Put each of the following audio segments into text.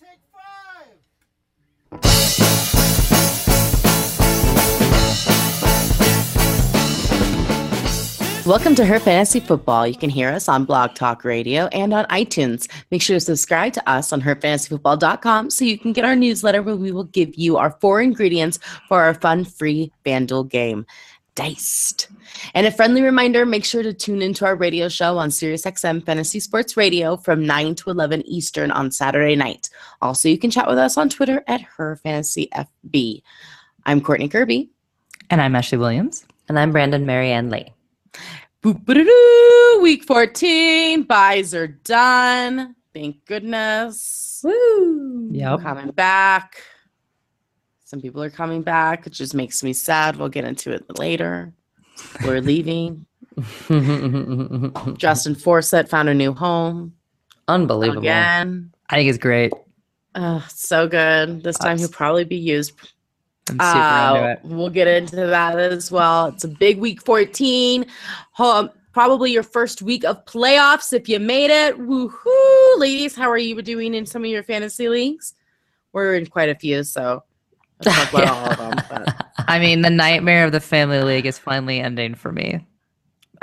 take five. Welcome to Her Fantasy Football. You can hear us on Blog Talk Radio and on iTunes. Make sure to subscribe to us on herfantasyfootball.com so you can get our newsletter where we will give you our four ingredients for our fun free FanDuel game. Diced. And a friendly reminder make sure to tune into our radio show on SiriusXM Fantasy Sports Radio from 9 to 11 Eastern on Saturday night. Also, you can chat with us on Twitter at HerFantasyFB. I'm Courtney Kirby. And I'm Ashley Williams. And I'm Brandon Marianne Lee. Boop-a-doo-doo. Week 14. Buys are done. Thank goodness. Woo! Yep. Coming back. Some people are coming back. It just makes me sad. We'll get into it later. We're leaving. Justin Forsett found a new home Unbelievable. again. I think it's great. Oh, so good. This time he'll probably be used I'm super Uh, into it. We'll get into that as well. It's a big week 14. Um, probably your first week of playoffs if you made it. Woohoo! Ladies, how are you doing in some of your fantasy leagues? We're in quite a few, so talk about all of them. But, I mean, the nightmare of the family league is finally ending for me.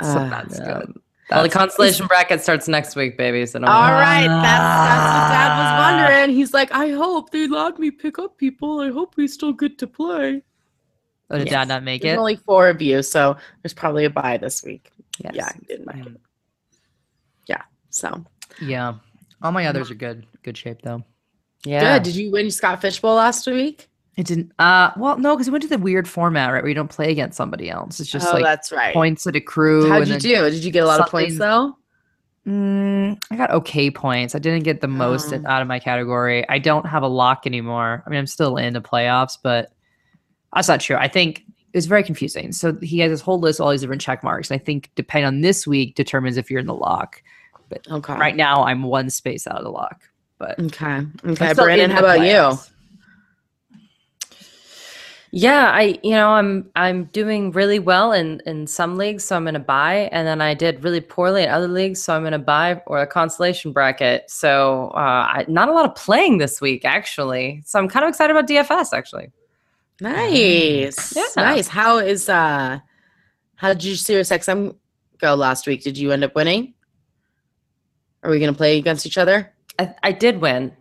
So uh, that's yeah. good. Well, the constellation bracket starts next week, baby. So all worry. right, that's, that's what Dad was wondering. He's like, I hope they allowed me pick up people. I hope we still get to play. Oh, did Yes. Dad not make There's it? only four of you, so there's probably a bye this week. yes. Yeah, didn't make it. Mm. Yeah, so Yeah. All my others are good. Good shape though. Yeah. good. Did you win Scott Fishbowl last week? It didn't. Uh, well, no, because it went to the weird format, right, where you don't play against somebody else. It's just oh, like that's right. points that accrue. How'd you do? Did you get a lot of points though? Mm, I got okay points. I didn't get the most Oh. out of my category. I don't have a lock anymore. I mean, I'm still in the playoffs, but that's not true. I think it's very confusing. So he has this whole list of all these different check marks. And I think depending on this week determines if you're in the lock. But okay. Right now, I'm one space out of the lock. But Okay. Okay. Brandon, how about you? Yeah, I you know I'm I'm doing really well in in some leagues, so I'm gonna buy, and then I did really poorly in other leagues, so I'm gonna buy or a consolation bracket. So uh, I, not a lot of playing this week actually. So I'm kind of excited about DFS actually. Nice. Yeah. Nice. How is uh how did you Sirius XM go last week? Did you end up winning? Are we gonna play against each other? I, I did win.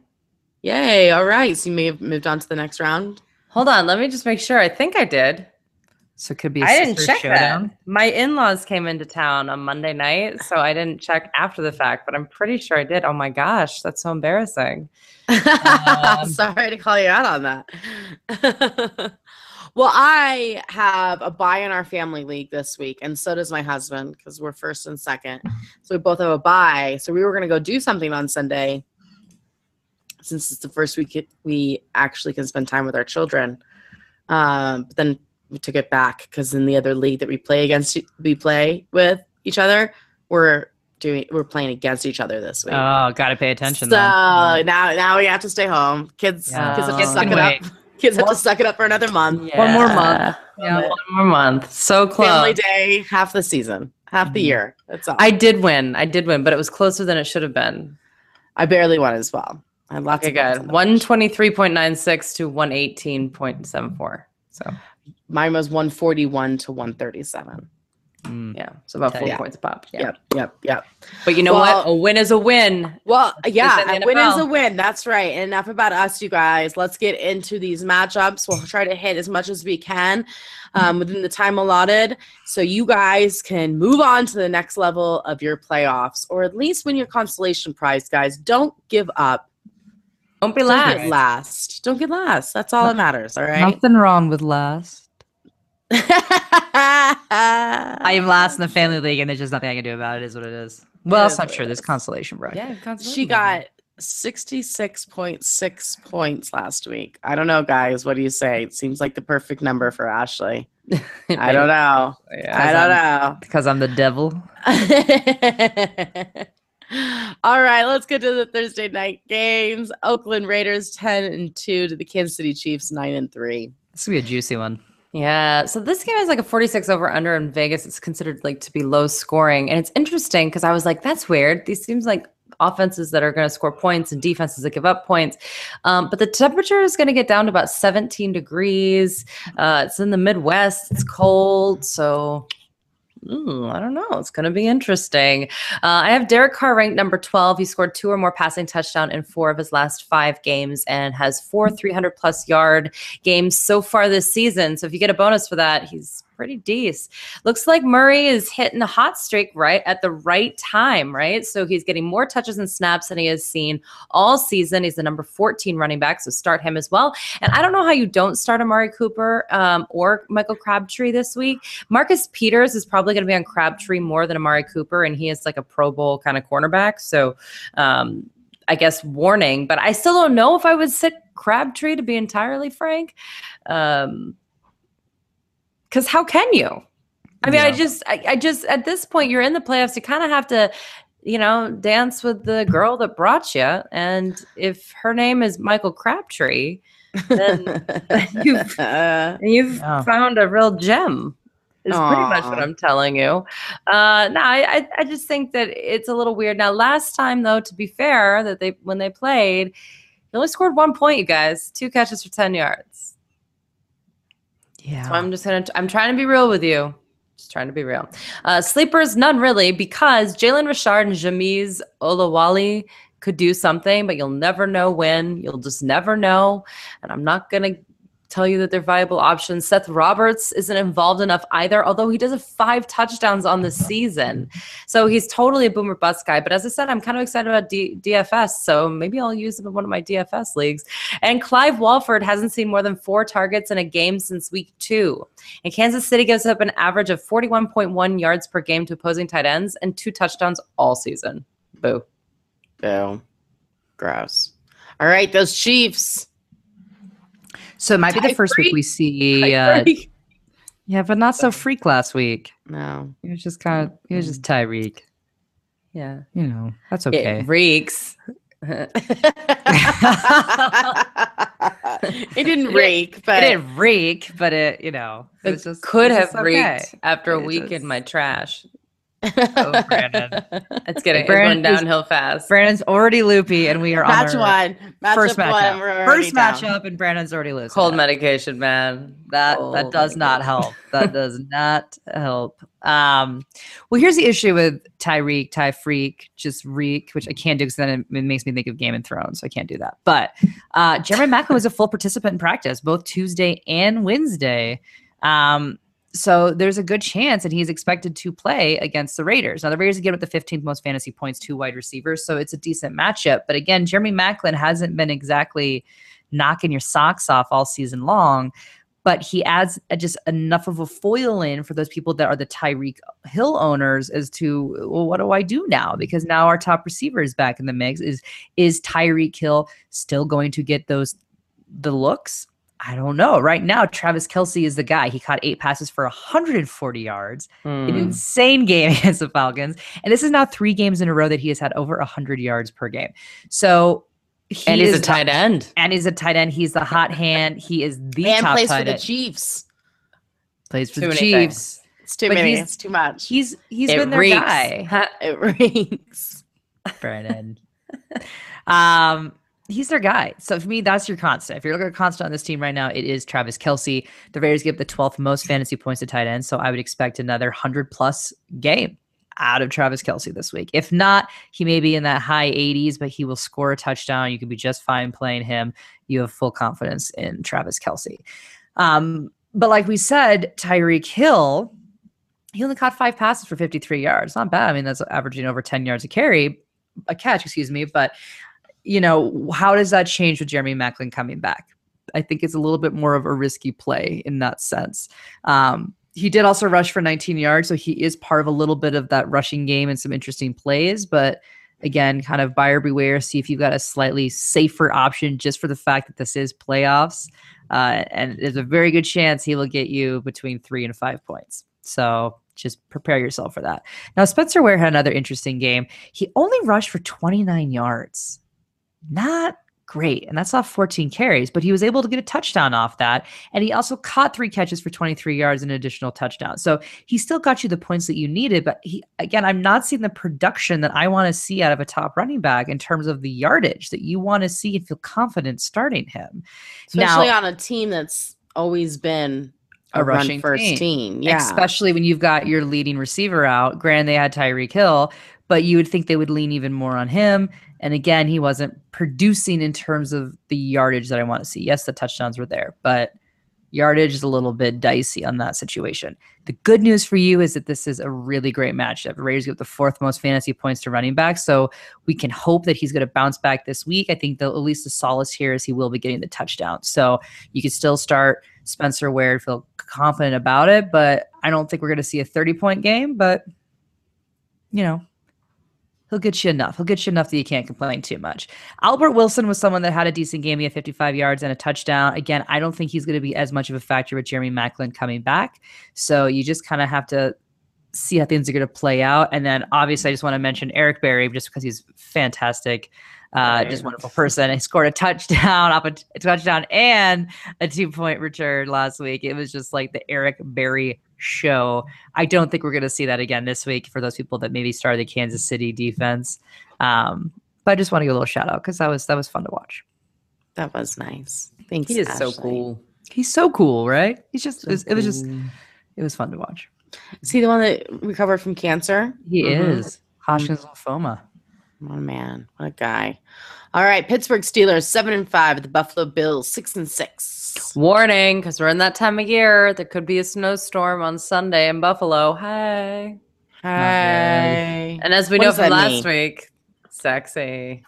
Yay. All right. So you may have moved on to the next round. Hold on, let me just make sure. I think I did. so it could be a I didn't check showdown. that. My in-laws came into town on Monday night, so I didn't check after the fact, but I'm pretty sure I did. Oh my gosh, that's so embarrassing. Um, Sorry to call you out on that. well, I have a buy in our family league this week, and so does my husband because we're first and second. So we both have a buy. So we were going to go do something on Sunday since it's the first week we actually can spend time with our children. Um, but then we took it back because in the other league that we play against, we play with each other, we're doing we're playing against each other this week. Oh, got to pay attention. So then. now, now we have to stay home. Kids, Yeah. kids have to Kids suck it wait. up. Kids have to suck it up for another month. One more month. Yeah, one more month. So close. Family day, half the season, half the Mhm. year. That's all. I I, did win. I did win, but it was closer than it should have been. I barely won as well. I lots Okay, of good. One twenty three point nine six to one eighteen point seven four. So Mine was one forty one to one thirty seven. Mm. yeah, so about four Yeah. points pop. Yeah, Yep, yep, yep. but you know Well- what? A win is a win. Well, yeah, a win is a win. That's right. Enough about us, you guys. Let's get into these matchups. We'll try to hit as much as we can um, within the time allotted so you guys can move on to the next level of your playoffs or at least win your consolation prize, guys. Don't give up. Don't be Don't last. get last. Don't get last. That's all that matters. All right. Nothing wrong with last. I I am last in the family league, and there's just nothing I can do about it. Is what it is. Well, is it's not what true. it There's consolation bro. Yeah, consolation She got 66.6 points last week. I don't know, guys. What do you say? It seems like the perfect number for Ashley. I don't know. Yeah. I don't know. because I'm the devil. All right, let's get to the Thursday night games. Oakland Raiders 10 and 2 to the Kansas City Chiefs 9 and 3. This will be a juicy one. Yeah. So this game is like a 46 over under in Vegas. It's considered like to be low scoring. And it's interesting because I was like, that's weird. These seems like offenses that are going to score points and defenses that give up points. Um, but the temperature is going to get down to about 17 degrees. Uh, it's in the Midwest. It's cold, so Mm, I don't know. It's going to be interesting. Uh, I have Derek Carr ranked number 12. He scored two or more passing touchdown in four of his last five games and has four 300 plus yard games so far this season. So if you get a bonus for that, he's pretty decent. Looks like Murray is hitting a hot streak right at the right time, right? So he's getting more touches and snaps than he has seen all season. He's the number 14 running back, so start him as well. And I don't know how you don't start Amari Cooper um, or Michael Crabtree this week. Marcus Peters is probably going to be on Crabtree more than Amari Cooper, and he is like a Pro Bowl kind of cornerback. So, um, I guess warning, but I still don't know if I would sit Crabtree to be entirely frank. Um, because how can you? I mean, yeah. I just, I, I, just, at this point, you're in the playoffs. You kind of have to, you know, dance with the girl that brought you. And if her name is Michael Crabtree, then you've, you've yeah. found a real gem. Is Aww. pretty much what I'm telling you. Uh, no, I, I just think that it's a little weird. Now, last time though, to be fair, that they when they played, he only scored one point. You guys, two catches for ten yards. Yeah. So I'm just gonna. I'm trying to be real with you. Just trying to be real. Uh, sleepers, none really, because Jalen Richard and Jamize Olawale could do something, but you'll never know when. You'll just never know. And I'm not gonna tell you that they're viable options. Seth Roberts isn't involved enough either, although he does have five touchdowns on the season. So he's totally a boomer bust guy. But as I said, I'm kind of excited about D- DFS. So maybe I'll use him in one of my DFS leagues. And Clive Walford hasn't seen more than four targets in a game since week two. And Kansas City gives up an average of 41.1 yards per game to opposing tight ends and two touchdowns all season. Boo. Boo. Gross. All right, those Chiefs. So it might be the first freak. week we see. Uh, yeah, but not so freak last week. No, he was just kind of he was just Tyreek. Yeah, you know that's okay. It reeks. it didn't reek, but it didn't reek, but it you know it, it just, could have okay. reeked after a week just, in my trash oh, Brandon. It's getting Brandon, it's going downhill fast. Brandon's already loopy, and we are match on one. Match first matchup. One, first matchup, and Brandon's already losing. Cold medication, man. That Cold that does not help. That does not help. Um, well, here's the issue with Tyreek, Ty Freak, just Reek, which I can't do because then it, it, makes me think of Game of Thrones. So I can't do that. But uh, Jeremy Maclin was a full participant in practice both Tuesday and Wednesday. Um, so there's a good chance that he's expected to play against the Raiders. Now the Raiders get with the 15th most fantasy points, two wide receivers, so it's a decent matchup. But again, Jeremy Maclin hasn't been exactly knocking your socks off all season long. But he adds just enough of a foil in for those people that are the Tyreek Hill owners as to well, what do I do now? Because now our top receiver is back in the mix. Is is Tyreek Hill still going to get those the looks? I don't know. Right now, Travis Kelce is the guy. He caught eight passes for 140 yards. Mm. An insane game against the Falcons. And this is now three games in a row that he has had over 100 yards per game. So he and he's a tight end. And he's a tight end. He's the hot hand. He is the and top plays for the Chiefs. Plays for too the Chiefs. Things. It's too but many. It's too much. He's he's it been their reeks. guy. it rings. Brandon. um he's their guy. So for me, that's your constant. If you're looking at constant on this team right now, it is Travis Kelce. The Raiders give the 12th most fantasy points to tight end. So I would expect another 100 plus game out of Travis Kelce this week. If not, he may be in that high 80s, but he will score a touchdown. You can be just fine playing him. You have full confidence in Travis Kelce. Um, but like we said, Tyreek Hill, he only caught five passes for 53 yards. Not bad. I mean, that's averaging over 10 yards a carry, a catch, excuse me. But you know, how does that change with Jeremy Maclin coming back? I think it's a little bit more of a risky play in that sense. Um, he did also rush for 19 yards, so he is part of a little bit of that rushing game and some interesting plays. But again, kind of buyer beware. See if you've got a slightly safer option just for the fact that this is playoffs. Uh, and there's a very good chance he will get you between three and five points. So just prepare yourself for that. Now, Spencer Ware had another interesting game. He only rushed for 29 yards not great. And that's off 14 carries, but he was able to get a touchdown off that. And he also caught three catches for 23 yards and an additional touchdown. So he still got you the points that you needed. But he, again, I'm not seeing the production that I want to see out of a top running back in terms of the yardage that you want to see and feel confident starting him. Especially now, on a team that's always been a, a rushing first team. team. Yeah. Especially when you've got your leading receiver out. Granted, they had Tyreek Hill, but you would think they would lean even more on him. And again, he wasn't producing in terms of the yardage that I want to see. Yes, the touchdowns were there, but yardage is a little bit dicey on that situation. The good news for you is that this is a really great matchup. The Raiders get the fourth most fantasy points to running back, so we can hope that he's going to bounce back this week. I think the, at least the solace here is he will be getting the touchdown. So you can still start Spencer Ware, and feel confident about it, but I don't think we're going to see a 30 point game, but you know, he'll get you enough. He'll get you enough that you can't complain too much. Albert Wilson was someone that had a decent game. He had 55 yards and a touchdown. Again, I don't think he's going to be as much of a factor with Jeremy Maclin coming back. So you just kind of have to see how things are going to play out. And then obviously, I just want to mention Eric Berry just because he's fantastic. Uh, just wonderful person. He scored a touchdown, off a, t- a touchdown, and a two point return last week. It was just like the Eric Berry show. I don't think we're going to see that again this week for those people that maybe started the Kansas City defense. Um, but I just want to give a little shout out because that was that was fun to watch. That was nice. Thanks. He is Ashley. so cool. He's so cool, right? He's just so it, was, cool. it was just it was fun to watch. Is he the one that recovered from cancer? He mm-hmm. is Hodgkin's lymphoma. What a man. What a guy. All right, Pittsburgh Steelers seven and five. The Buffalo Bills six and six. Warning, because we're in that time of year. There could be a snowstorm on Sunday in Buffalo. Hey, hey. And as we what know from last mean? week, sexy,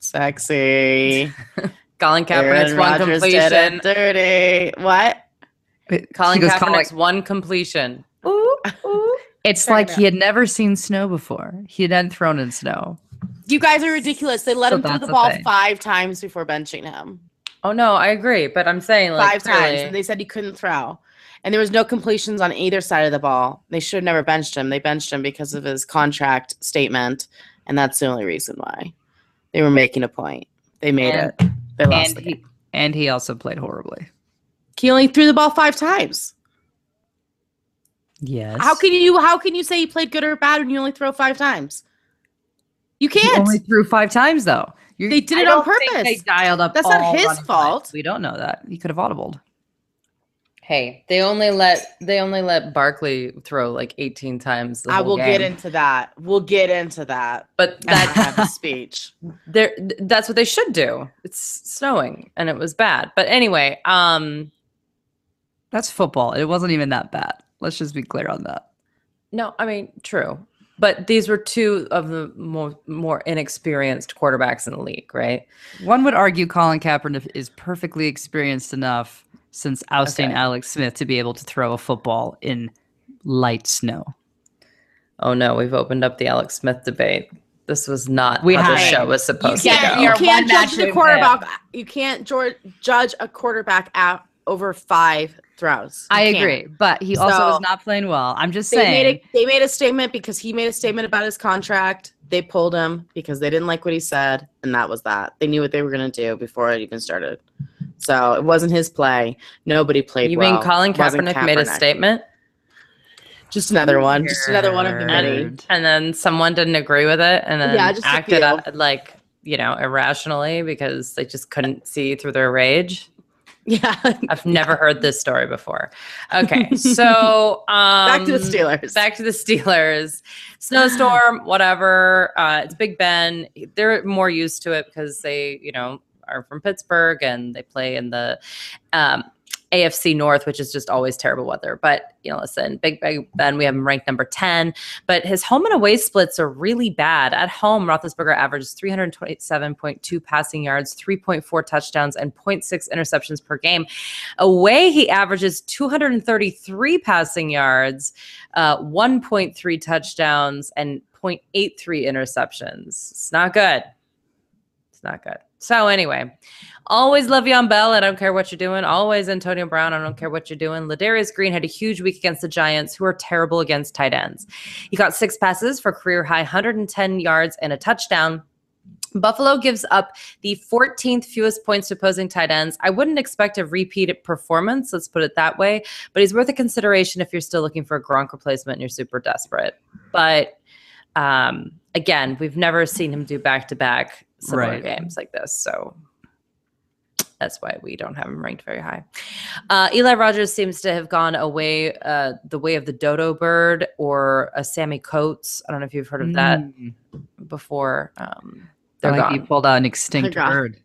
sexy. Colin Kaepernick's Aaron one Rodgers completion. Dirty. What? Colin Kaepernick's Colin. one completion. Ooh, ooh. It's like he had never seen snow before. He hadn't thrown in snow. You guys are ridiculous. They let so him throw the ball five times before benching him. Oh no, I agree, but I'm saying like five clearly. times, and they said he couldn't throw, and there was no completions on either side of the ball. They should have never benched him. They benched him because of his contract statement, and that's the only reason why. They were making a point. They made and, it. They lost and the he. And he also played horribly. He only threw the ball five times. Yes. How can you how can you say he played good or bad when you only throw five times? You can't. He only threw five times though. You're, they did it on purpose. They dialed up. That's not his fault. We don't know that. He could have audibled. Hey, they only let they only let Barkley throw like 18 times. I will game. get into that. We'll get into that. But that have a speech. There, that's what they should do. It's snowing and it was bad. But anyway, um, that's football. It wasn't even that bad. Let's just be clear on that. No, I mean true. But these were two of the more more inexperienced quarterbacks in the league, right? One would argue Colin Kaepernick is perfectly experienced enough since ousting okay. Alex Smith to be able to throw a football in light snow. Oh no, we've opened up the Alex Smith debate. This was not we how the show was supposed you to go. You can't judge the quarterback. You can't judge a quarterback out over five throws. I agree, but he also so, was not playing well. I'm just they saying. Made a, they made a statement because he made a statement about his contract. They pulled him because they didn't like what he said, and that was that. They knew what they were going to do before it even started. So it wasn't his play. Nobody played. You well. mean Colin Kaepernick, Kaepernick, made a statement? Just another one. Just another one of the many. And then someone didn't agree with it, and then yeah, just acted like you know irrationally because they just couldn't see through their rage. Yeah. I've never heard this story before. Okay. So um, back to the Steelers. Back to the Steelers. Snowstorm, whatever. Uh, it's Big Ben. They're more used to it because they, you know, are from Pittsburgh and they play in the um, AFC North, which is just always terrible weather. But, you know, listen, Big Big Ben, we have him ranked number 10, but his home and away splits are really bad. At home, Roethlisberger averages 327.2 passing yards, 3.4 touchdowns, and 0.6 interceptions per game. Away, he averages 233 passing yards, uh, 1.3 touchdowns, and 0.83 interceptions. It's not good. It's not good. So anyway, always love Le'Veon Bell. I don't care what you're doing. Always Antonio Brown. I don't care what you're doing. Ladarius Green had a huge week against the Giants, who are terrible against tight ends. He got six passes for career high 110 yards and a touchdown. Buffalo gives up the 14th fewest points to opposing tight ends. I wouldn't expect a repeat performance, let's put it that way, but he's worth a consideration if you're still looking for a Gronk replacement and you're super desperate. But um, again, we've never seen him do back to back similar Right. games like this. So that's why we don't have him ranked very high. Uh, Eli Rogers seems to have gone away uh, the way of the dodo bird or a Sammy Coates. I don't know if you've heard of that Mm. before. Um, they're like gone. you pulled out an extinct bird.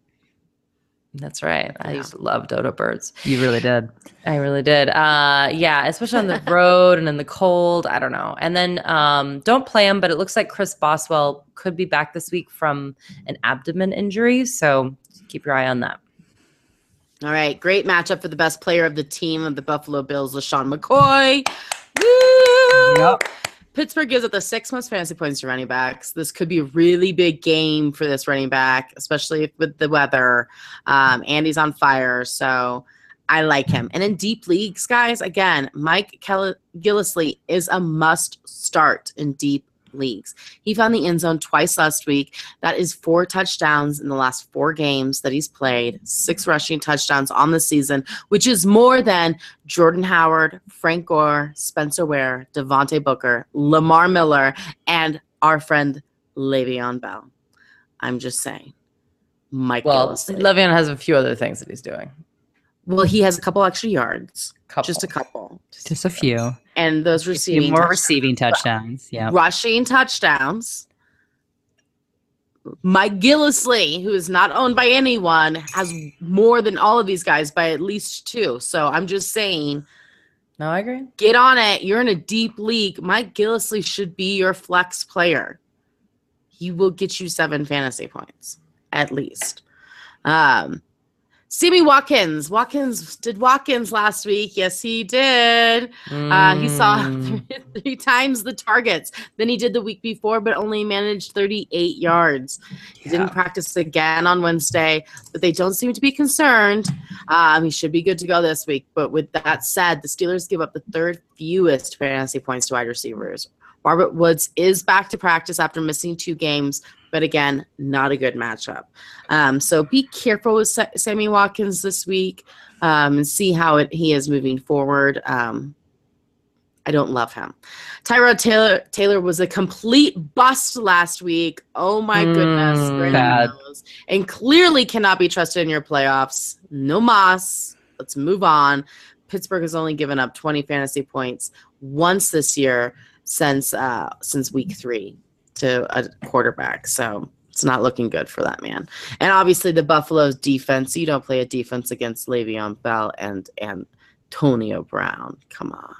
That's right. I Yeah. used to love dodo birds. You really did. I really did. Uh, yeah, especially on the road and in the cold. I don't know. And then um, don't play him, but it looks like Chris Boswell could be back this week from an abdomen injury. So keep your eye on that. All right, great matchup for the best player of the team of the Buffalo Bills, LeSean McCoy. Woo! Yep. Pittsburgh gives up the six most fantasy points to running backs. This could be a really big game for this running back, especially with the weather. Um, Andy's on fire, so I like him. And in deep leagues, guys, again, Mike Kelly- Gillislee is a must start in deep leagues. He found the end zone twice last week. That is four touchdowns in the last four games that he's played, six rushing touchdowns on the season, which is more than Jordan Howard, Frank Gore, Spencer Ware, Devontae Booker, Lamar Miller, and our friend Le'Veon Bell. I'm just saying. Mike Well, Le'Veon has a few other things that he's doing. Well, he has a couple extra yards, Couple. just a couple, Just a few. and those receiving more touchdowns. receiving touchdowns. Yeah. rushing touchdowns. Mike Gillislee, who is not owned by anyone, has more than all of these guys by at least two. So I'm just saying, No, I agree. get on it. You're in a deep league. Mike Gillislee should be your flex player. He will get you seven fantasy points at least. Um, Sammy Watkins. Watkins did Watkins last week. Yes, he did. Uh, he saw Mm. three, three times the targets than he did the week before, but only managed 38 yards. He didn't practice again on Wednesday, but they don't seem to be concerned. Um, he should be good to go this week. But with that said, the Steelers give up the third fewest fantasy points to wide receivers. Robert Woods is back to practice after missing two games, but again, not a good matchup. Um, so be careful with Sa- Sammy Watkins this week um, and see how it, he is moving forward. Um, I don't love him. Tyrod Taylor Taylor was a complete bust last week. Oh my goodness, Mm, bad. and clearly cannot be trusted in your playoffs. No mas. Let's move on. Pittsburgh has only given up 20 fantasy points once this year since uh, since week three to a quarterback. So it's not looking good for that man. And obviously the Buffalo's defense. You don't play a defense against Le'Veon Bell and Antonio Brown. Come on.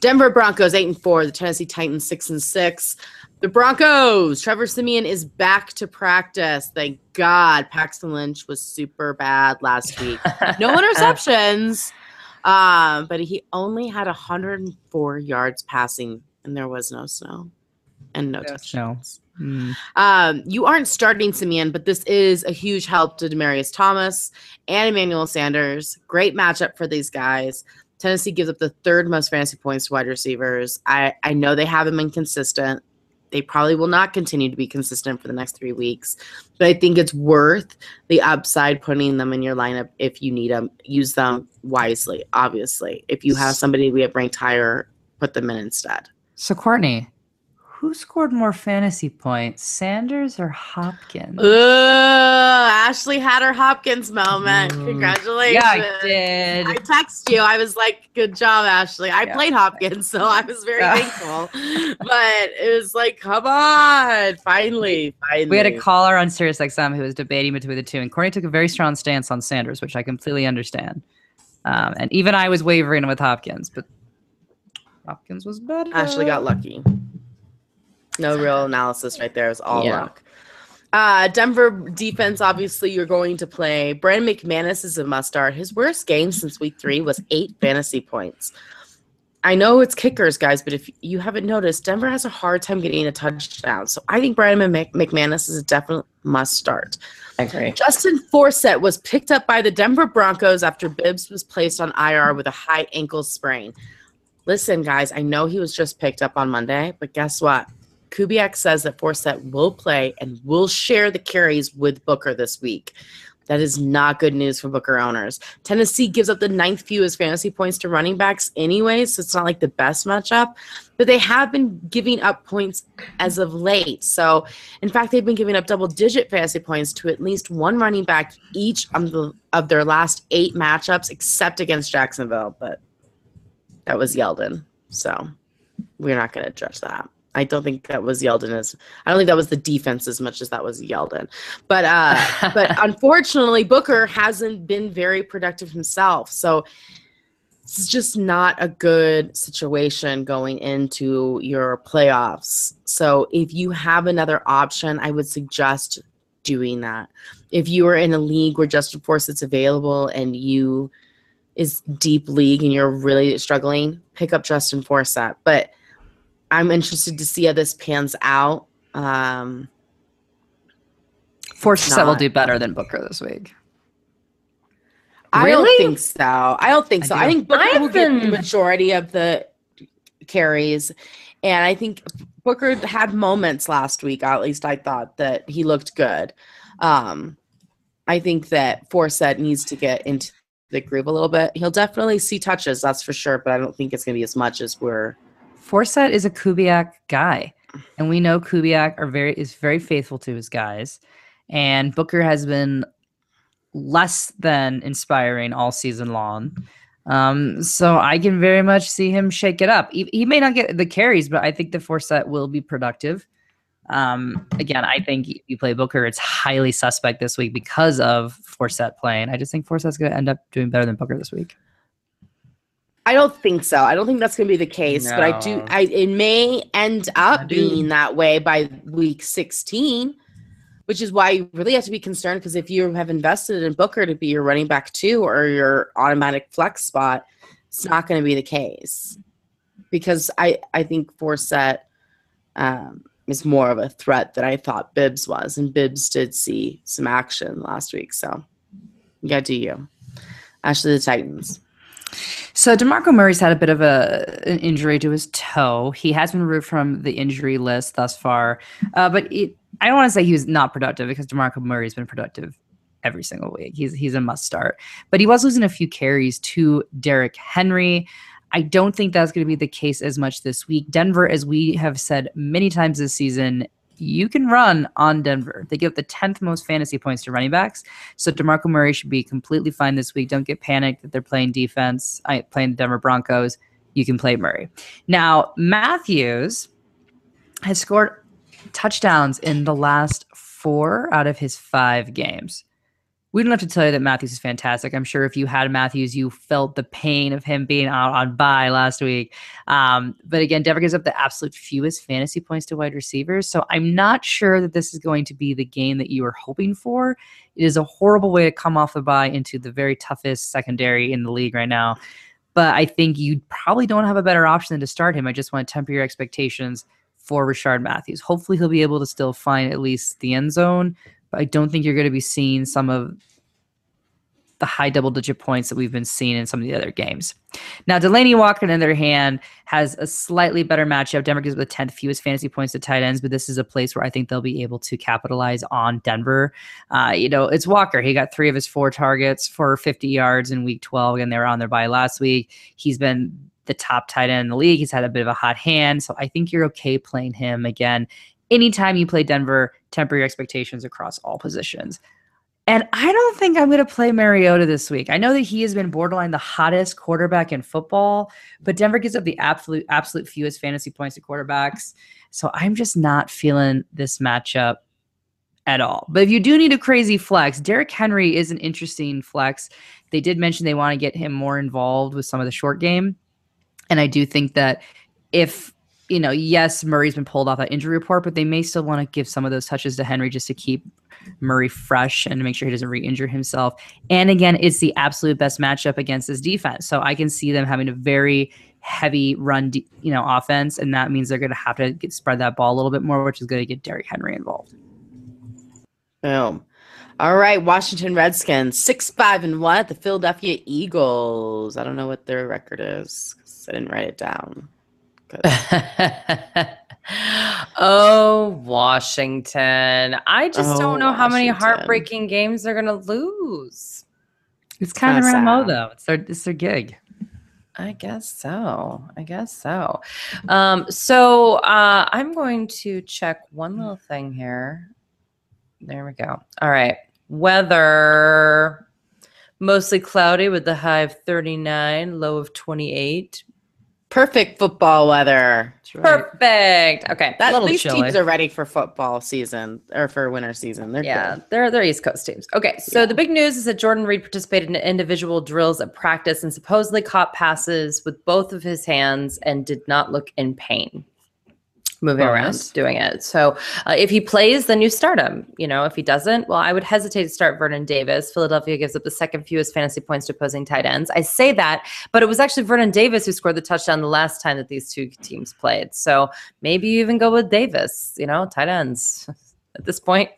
Denver Broncos eight and four. The Tennessee Titans six and six. The Broncos. Trevor Siemian is back to practice. Thank God. Paxton Lynch was super bad last week. No interceptions. Um, but he only had 104 yards passing, and there was no snow and no No touchdowns. Mm. Um, you aren't starting Siemian, but this is a huge help to Demaryius Thomas and Emmanuel Sanders. Great matchup for these guys. Tennessee gives up the third most fantasy points to wide receivers. I, I know they haven't been consistent. They probably will not continue to be consistent for the next three weeks, but I think it's worth the upside putting them in your lineup if you need them. Use them wisely, obviously. If you have somebody we have ranked higher, put them in instead. So Courtney, who scored more fantasy points, Sanders or Hopkins? Ooh, Ashley had her Hopkins moment. Mm. Congratulations. yeah, I did. I text you. I was like, "Good job, Ashley." I Yeah. played Hopkins, so I was very Yeah. thankful. But it was like, "Come on, finally, finally." We had a caller on Sirius XM who was debating between the two, and Courtney took a very strong stance on Sanders, which I completely understand. Um, and even I was wavering with Hopkins, but Hopkins was better. Ashley got lucky. No real analysis right there. It was all Yeah. luck. Uh, Denver defense, obviously, you're going to play. Brandon McManus is a must start. His worst game since week three was eight fantasy points. I know it's kickers, guys, but if you haven't noticed, Denver has a hard time getting a touchdown. So I think Brandon Mc- McManus is a definite must start. I agree. Justin Forsett was picked up by the Denver Broncos after Bibbs was placed on IR with a high ankle sprain. Listen, guys, I know he was just picked up on Monday, but guess what? Kubiak says that Forsett will play and will share the carries with Booker this week. That is not good news for Booker owners. Tennessee gives up the ninth fewest fantasy points to running backs anyway, so it's not like the best matchup. But they have been giving up points as of late. So, in fact, they've been giving up double digit fantasy points to at least one running back each of, the, of their last eight matchups, except against Jacksonville. But that was Yeldon. So, we're not going to judge that. I don't think that was Yeldon as I don't think that was the defense as much as that was Yeldon. But uh but unfortunately Booker hasn't been very productive himself. So it's just not a good situation going into your playoffs. So if you have another option, I would suggest doing that. If you are in a league where Justin Forsett's available and you is deep league and you're really struggling, pick up Justin Forsett. But I'm interested to see how this pans out. Um, Forsett will do better than Booker this week. I really? don't think so. I don't think I so. Do. I think Booker I've will been... get the majority of the carries, and I think Booker had moments last week. At least I thought that he looked good. Um, I think that Forsett needs to get into the groove a little bit. He'll definitely see touches, that's for sure, but I don't think it's going to be as much as we're Forsett is a Kubiak guy, and we know Kubiak are very is very faithful to his guys, and Booker has been less than inspiring all season long. Um, so I can very much see him shake it up. He, he may not get the carries, but I think the Forsett will be productive. Um, again, I think if you play Booker, it's highly suspect this week because of Forsett playing. I just think Forsett's going to end up doing better than Booker this week. I don't think so. I don't think that's going to be the case, no. but I do. I it may end up being that way by week 16, which is why you really have to be concerned because if you have invested in Booker to be your running back two or your automatic flex spot, it's not going to be the case because I I think Forsett um, is more of a threat than I thought Bibbs was, and Bibbs did see some action last week. So you got to do you. Ashley, the Titans. So DeMarco Murray's had a bit of a an injury to his toe. He has been removed from the injury list thus far, uh, but it, I don't want to say he was not productive because DeMarco Murray's been productive every single week. He's he's a must start, but he was losing a few carries to Derrick Henry. I don't think that's going to be the case as much this week. Denver, as we have said many times this season, you can run on Denver. They give up the 10th most fantasy points to running backs. So DeMarco Murray should be completely fine this week. Don't get panicked that they're playing defense, I playing the Denver Broncos. You can play Murray. Now, Matthews has scored touchdowns in the last four out of his five games we don't have to tell you that Matthews is fantastic. I'm sure if you had Matthews, you felt the pain of him being out on bye last week. Um, but again, Denver gives up the absolute fewest fantasy points to wide receivers. So I'm not sure that this is going to be the game that you are hoping for. It is a horrible way to come off the bye into the very toughest secondary in the league right now. But I think you probably don't have a better option than to start him. I just want to temper your expectations for Rishard Matthews. Hopefully, he'll be able to still find at least the end zone, but I don't think you're going to be seeing some of the high double digit points that we've been seeing in some of the other games. Now, Delanie Walker, on the other hand, has a slightly better matchup. Denver gives the 10th fewest fantasy points to tight ends, but this is a place where I think they'll be able to capitalize on Denver. Uh, you know, it's Walker. He got three of his four targets for 50 yards in week 12. and they were on their bye last week. He's been the top tight end in the league. He's had a bit of a hot hand. So I think you're okay playing him again anytime you play Denver, temper your expectations across all positions. And I don't think I'm going to play Mariota this week. I know that he has been borderline the hottest quarterback in football, but Denver gives up the absolute absolute fewest fantasy points to quarterbacks. So I'm just not feeling this matchup at all. But if you do need a crazy flex, Derrick Henry is an interesting flex. They did mention they want to get him more involved with some of the short game. And I do think that if you know, yes, Murray's been pulled off that injury report, but they may still want to give some of those touches to Henry just to keep Murray fresh and to make sure he doesn't re-injure himself. And again, it's the absolute best matchup against his defense. So I can see them having a very heavy run, you know, offense, and that means they're going to have to get, spread that ball a little bit more, which is going to get Derrick Henry involved. Boom. All right, Washington Redskins six five and one at the Philadelphia Eagles. I don't know what their record is. because I didn't write it down. Oh, Washington. I just Oh, don't know how many heartbreaking games they're going to lose. It's kind of their though. It's their it's their gig. I guess so. I guess so. Um, so uh, I'm going to check one little thing here. There we go. All right. Weather mostly cloudy with the high of 39, low of 28. Perfect football weather. Perfect. Okay. That Little these chilly. teams are ready for football season or for winter season. They're Yeah, good. they're they're East Coast teams. Okay, so the big news is that Jordan Reed participated in individual drills at practice and supposedly caught passes with both of his hands and did not look in pain moving around doing it. So uh, if he plays, then you start him. You know, if he doesn't, well, I would hesitate to start Vernon Davis. Philadelphia gives up the second fewest fantasy points to opposing tight ends. I say that, but it was actually Vernon Davis who scored the touchdown the last time that these two teams played. So maybe you even go with Davis. You know, tight ends at this point.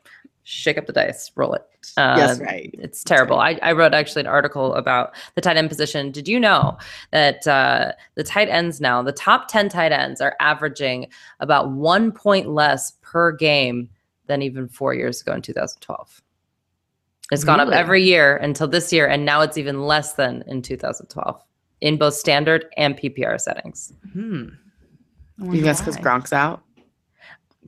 Shake up the dice, roll it. Uh, Yes, right. It's terrible. I, I wrote actually an article about the tight end position. Did you know that uh, the tight ends now, the top 10 tight ends are averaging about one point less per game than even four years ago in 2012? It's gone up every year until this year, and now it's even less than in 2012 in both standard and PPR settings. Hmm. I You wonder guess because. Gronk's out.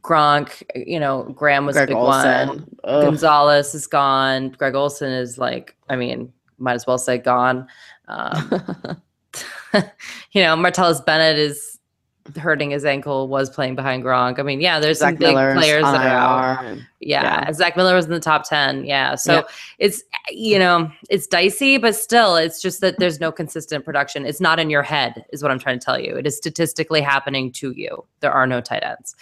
Gronk, you know, Graham was a big Olsen. one. Ugh. Gonzalez is gone. Greg Olsen is like, I mean, might as well say gone. Um, you know, Martellus Bennett is hurting his ankle, was playing behind Gronk. I mean, yeah, there's some Zach big Miller's players that are out. Yeah, Yeah. Zach Miller was in the top 10. Yeah. So Yeah. it's, you know, it's dicey, but still, it's just that there's no consistent production. It's not in your head, is what I'm trying to tell you. It is statistically happening to you. There are no tight ends.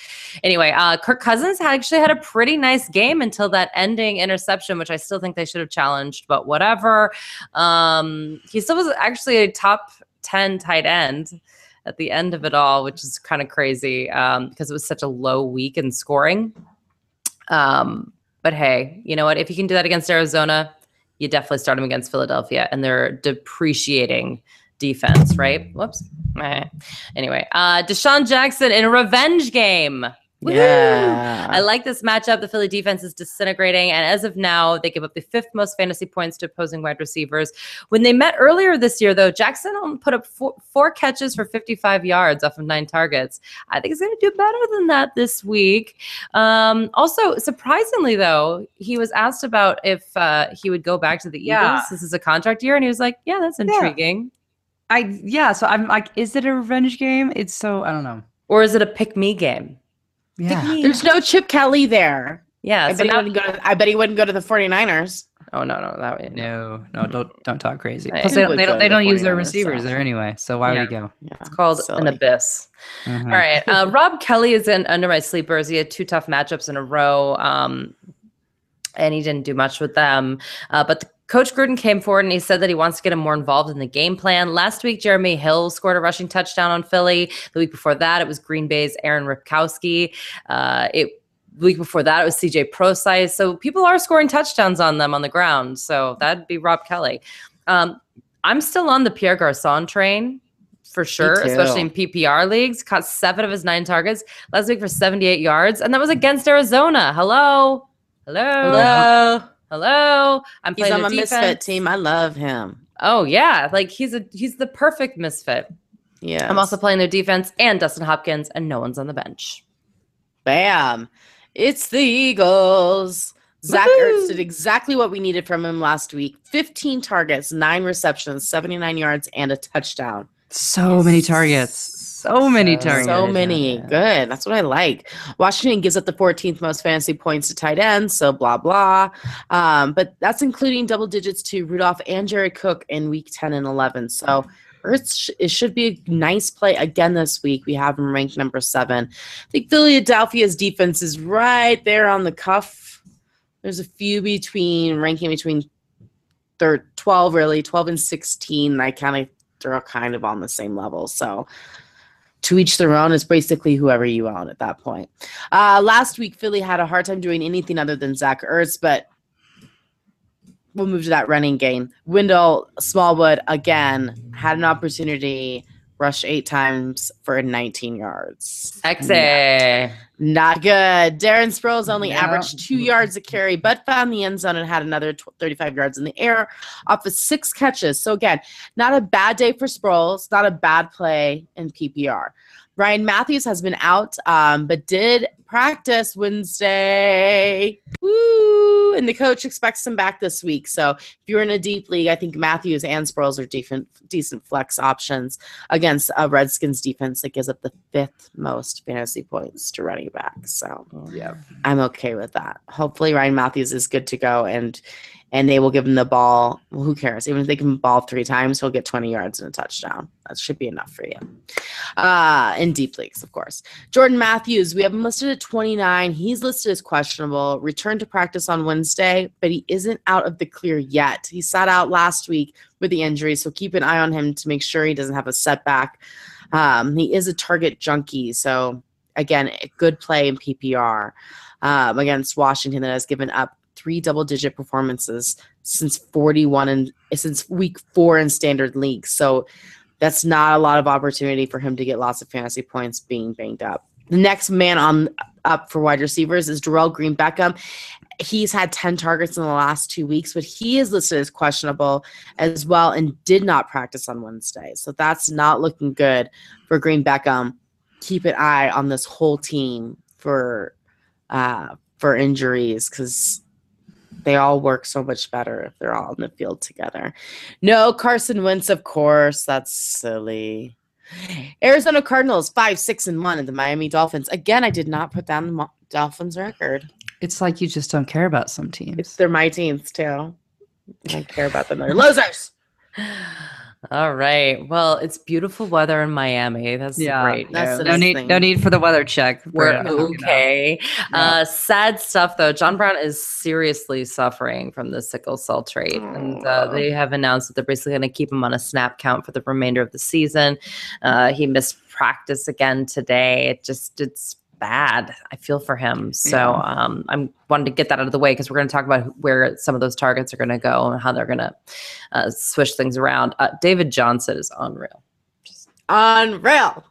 Anyway, uh, Kirk Cousins actually had a pretty nice game until that ending interception, which I still think they should have challenged, but whatever. Um, he still was actually a top 10 tight end at the end of it all, which is kind of crazy um, because it was such a low week in scoring. Um, but hey, you know what? If you can do that against Arizona, you definitely start them against Philadelphia and they're depreciating defense, right? Whoops. Anyway, uh, DeSean Jackson in a revenge game. Woohoo! Yeah. I like this matchup. The Philly defense is disintegrating, and as of now, they give up the fifth most fantasy points to opposing wide receivers. When they met earlier this year, though, Jackson put up four, four catches for 55 yards off of nine targets. I think he's going to do better than that this week. Um, also, surprisingly, though, he was asked about if uh, he would go back to the Eagles. Yeah. This is a contract year, and he was like, "Yeah, that's intriguing." I yeah. So I'm like, is it a revenge game? It's so I don't know. Or is it a pick me game? Yeah. There's no Chip Kelly there. Yeah. I so bet, he wouldn't go to, I bet he wouldn't go to the 49ers. oh no, no, that way. No, no, don't don't talk crazy. Plus, they don't they don't, they the don't use their receivers so. there anyway. So why Yeah. would he go? Yeah, It's called an silly. abyss. Mhm. All right. Uh, Rob Kelley is in under my sleepers. He had two tough matchups in a row, um, and he didn't do much with them. Uh, but the, Coach Gruden came forward and he said that he wants to get him more involved in the game plan. Last week, Jeremy Hill scored a rushing touchdown on Philly. The week before that, it was Green Bay's Aaron Ripkowski. Uh, it the week before that, it was CJ Prosise. So people are scoring touchdowns on them on the ground. So that'd be Rob Kelley. Um, I'm still on the Pierre Garcon train for sure, especially in PPR leagues. Caught seven of his nine targets last week for 78 yards, and that was against Arizona. Hello, hello, Hello. Hello. I'm He's playing on the my defense. misfit team. I love him. Oh yeah, like he's a he's the perfect misfit. Yeah. I'm also playing their defense and Dustin Hopkins, and no one's on the bench. Bam. It's the Eagles. Zach Woohoo. Ertz did exactly what we needed from him last week 15 targets, nine receptions, 79 yards, and a touchdown. So many targets. So many So- targets. So many. Good. That's what I like. Washington gives up the 14th most fantasy points to tight ends, so blah, blah. Um, but that's including double digits to Rudolph and Jared Cook in week 10 and 11. So Ertz, it should be a nice play again this week. We have him ranked number seven. I think Philadelphia's defense is right there on the cuff. There's a few between ranking between thir- 12, really, 12 and 16. I kind of, they're all kind of on the same level. So, to each their own is basically whoever you own at that point. Uh, last week, Philly had a hard time doing anything other than Zach Ertz, but we'll move to that running game. Wendell Smallwood again had an opportunity rushed eight times for 19 yards. Sexy. Not good. Darren Sproles only Yeah. averaged two yards a carry, but found the end zone and had another tw- 35 yards in the air off of six catches. So, again, not a bad day for Sproles, not a bad play in PPR. Ryan Mathews has been out, um, but did practice Wednesday. Woo! And the coach expects him back this week. So if you're in a deep league, I think Matthews and Sproles are decent, decent flex options against a Redskins defense that gives up the fifth most fantasy points to running back. So Yeah. I'm okay with that. Hopefully Ryan Mathews is good to go and and they will give him the ball. Well, who cares? Even if they give him ball three times, he'll get 20 yards and a touchdown. That should be enough for you. Uh, in deep leagues, of course. Jordan Matthews, we have him listed at 29. He's listed as questionable. Returned to practice on Wednesday, but he isn't out of the clear yet. He sat out last week with the injury, so keep an eye on him to make sure he doesn't have a setback. Um, he is a target junkie, so again, a good play in PPR um, against Washington that has given up three double-digit performances since 41 and since week four in standard leagues. So that's not a lot of opportunity for him to get lots of fantasy points being banged up. The next man on up for wide receivers is Dorial Green Beckham. He's had 10 targets in the last two weeks, but he is listed as questionable as well and did not practice on Wednesday. So that's not looking good for Green Beckham. Keep an eye on this whole team for uh, for injuries because they all work so much better if they're all in the field together. No, Carson Wentz, of course. That's silly. Arizona Cardinals, five, six, and one, and the Miami Dolphins. Again, I did not put down the Dolphins record. It's like you just don't care about some teams. It's they're my teams too. I don't care about them. They're losers. All right. Well, it's beautiful weather in Miami. That's Yeah, great. that's no need, thing. no need for the weather check. We're Brandon, you okay. Yeah. Uh, sad stuff though. John Brown is seriously suffering from the sickle cell trait, and uh, they have announced that they're basically going to keep him on a snap count for the remainder of the season. Uh, he missed practice again today. It just it's bad. I feel for him. So Yeah. um, I'm wanted to get that out of the way because we're going to talk about where some of those targets are going to go and how they're going to uh, switch things around. Uh, David Johnson is unreal. Unreal.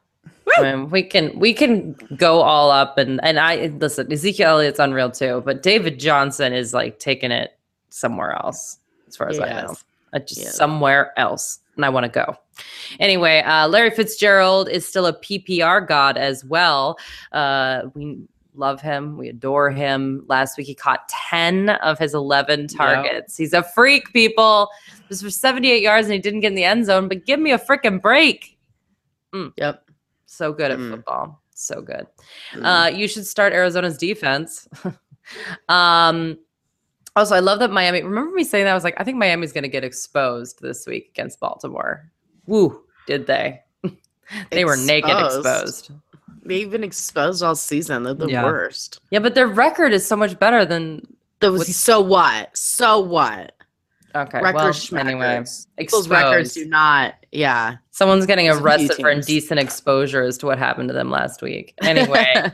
I mean, we can we can go all up and and I listen. Ezekiel Elliott's unreal too, but David Johnson is like taking it somewhere else, as far as I know, Yes. uh, just Yes. somewhere else, and I want to go. Anyway, uh, Larry Fitzgerald is still a PPR god as well. Uh, we love him, we adore him. Last week he caught ten of his eleven targets. He's a freak, people. This was for seventy eight yards and he didn't get in the end zone. But give me a freaking break. Yep. So good at Mm. football. So good. Mm. Uh, you should start Arizona's defense. um, also, I love that Miami. Remember me saying that? I was like, I think Miami's going to get exposed this week against Baltimore. Woo, did they? they were naked Exposed. exposed. They've been exposed all season. They're the Yeah. worst. Yeah, but their record is so much better than. Those, What's- so what? So what? Okay, Records, well, anyway, records. Those records do not. Yeah. Someone's getting There's a few arrested for indecent exposure as to what happened to them last week. Anyway.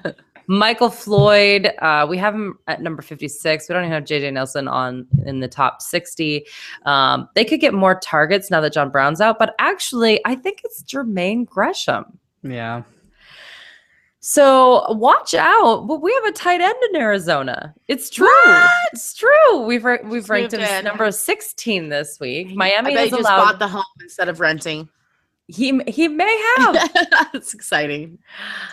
Michael Floyd, uh, we have him at number 56. We don't even have JJ Nelson on in the top 60. Um, they could get more targets now that John Brown's out, but actually, I think it's Jermaine Gresham. Yeah. So watch out. But we have a tight end in Arizona. It's true. It's true. We've ra- we've Just ranked him in. number 16 this week. I Miami bet has you just allowed bought the home instead of renting. He he may have. That's exciting.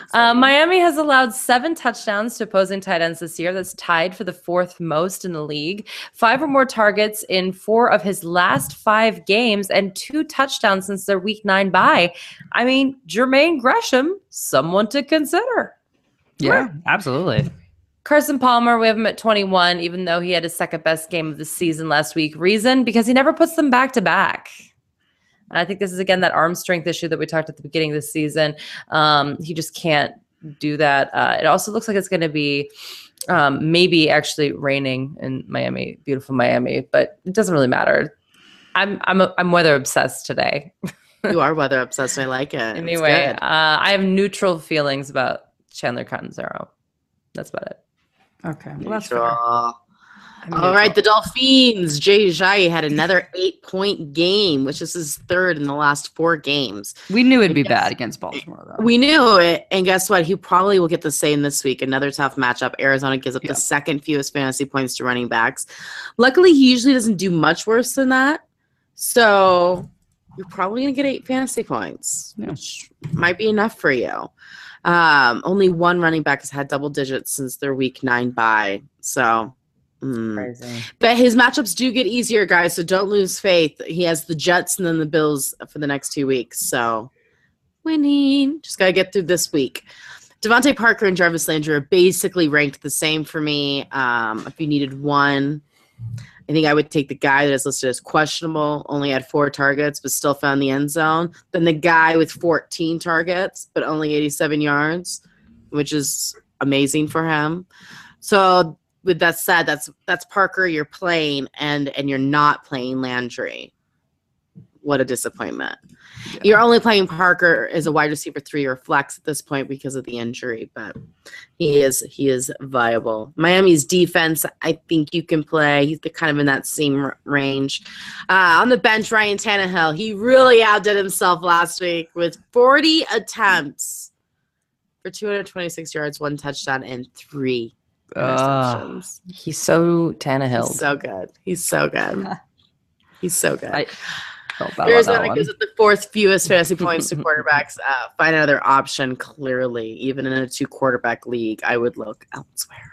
That's Uh, exciting. Miami has allowed seven touchdowns to opposing tight ends this year. That's tied for the fourth most in the league. Five or more targets in four of his last five games, and two touchdowns since their week nine bye. I mean, Jermaine Gresham, someone to consider. Yeah, absolutely. Carson Palmer, we have him at 21, even though he had his second best game of the season last week. Reason because he never puts them back to back. And I think this is again that arm strength issue that we talked at the beginning of the season. Um, he just can't do that. Uh, it also looks like it's going to be um, maybe actually raining in Miami, beautiful Miami, but it doesn't really matter. I'm I'm a, I'm weather obsessed today. you are weather obsessed. I like it. Anyway, uh, I have neutral feelings about Chandler Catanzaro. That's about it. Okay. Well, that's fair. All right, the. Dolphins. Jay Ajayi had another eight point game, which is his third in the last four games. We knew it'd be Yes. bad against Baltimore, though. We knew it. And guess what? He probably will get the same this week. Another tough matchup. Arizona gives up Yeah. the second fewest fantasy points to running backs. Luckily, he usually doesn't do much worse than that. So you're probably going to get eight fantasy points, Yeah. which might be enough for you. Um, only one running back has had double digits since their week nine bye. So. Mm. But his matchups do get easier, guys. So don't lose faith. He has the Jets and then the Bills for the next two weeks. So winning. Just gotta get through this week. DeVante Parker and Jarvis Landry are basically ranked the same for me. Um, if you needed one, I think I would take the guy that is listed as questionable, only had four targets, but still found the end zone, than the guy with 14 targets, but only 87 yards, which is amazing for him. So with that said, that's that's Parker you're playing and and you're not playing Landry. What a disappointment. You're only playing Parker as a wide receiver three or flex at this point because of the injury, but he is he is viable. Miami's defense, I think you can play. He's the, kind of in that same range. Uh, on the bench, Ryan Tannehill, he really outdid himself last week with 40 attempts for 226 yards, one touchdown, and three Ah. interceptions. He's so Tannehill. He's so good. He's so good. He's so good. I felt bad about Arizona gives up the fourth fewest fantasy points to quarterbacks. Uh, find another option. Clearly, even in a two quarterback league, I would look elsewhere.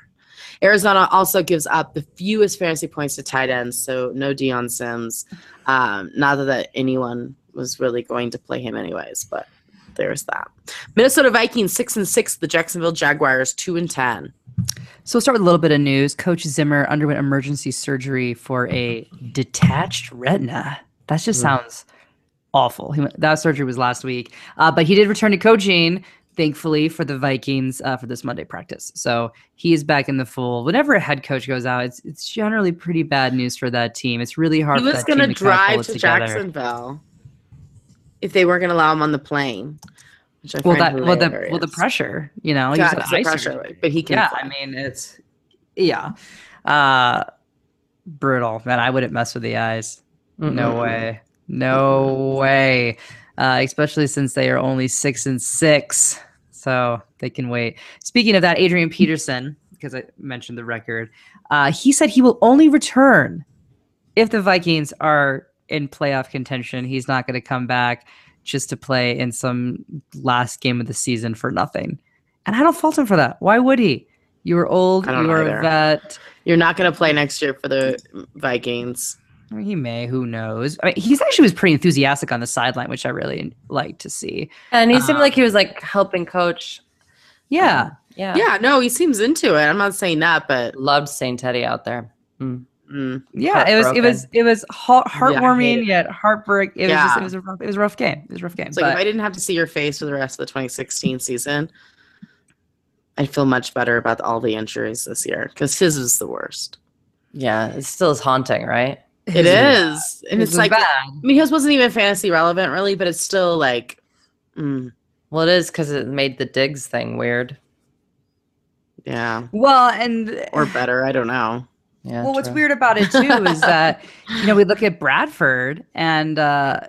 Arizona also gives up the fewest fantasy points to tight ends, so no Dion Sims. Um, not that anyone was really going to play him anyways, but there's that. Minnesota Vikings six and six. The Jacksonville Jaguars two and ten. So we'll start with a little bit of news. Coach Zimmer underwent emergency surgery for a detached retina. That just Mm. sounds awful. He, that surgery was last week, uh, but he did return to coaching, thankfully, for the Vikings uh, for this Monday practice. So he is back in the fold. Whenever a head coach goes out, it's it's generally pretty bad news for that team. It's really hard. He was going to to kinda drive to together. Jacksonville if they weren't going to allow him on the plane. Well, that well the well the pressure, you know, he's got it's the pressure, surgery. but he can. yeah fly. i mean it's yeah uh brutal man i wouldn't mess with the eyes no Mm-mm. way no way uh especially since they are only six and six so they can wait speaking of that adrian peterson because i mentioned the record uh he said he will only return if the vikings are in playoff contention he's not going to come back just to play in some last game of the season for nothing and I don't fault him for that. Why would he? You were old. I don't You were either. a vet. You're not going to play next year for the Vikings. I mean, he may. Who knows? I mean, he's actually was pretty enthusiastic on the sideline, which I really like to see. And he seemed Uh, like he was like helping coach. Yeah. Yeah. Yeah, no, he seems into it. I'm not saying that, but Loved St. Teddy out there. mm, Yeah. It was. It was. It was heart, heartwarming it. yet heartbreak. It was. Just, Yeah. it was a rough. It was a rough game. It was a rough game. it's like if I didn't have to see your face for the rest of the 2016 season, I'd feel much better about all the injuries this year because his was the worst. Yeah. It still is haunting, right? It is, and His it's like bad. I mean, his wasn't even fantasy relevant really, but it's still like, mm, Well, it is because it made the Diggs thing weird. yeah, Well, and or better. I don't know. Yeah. well, what's weird about it too is that you know we look at Bradford and uh,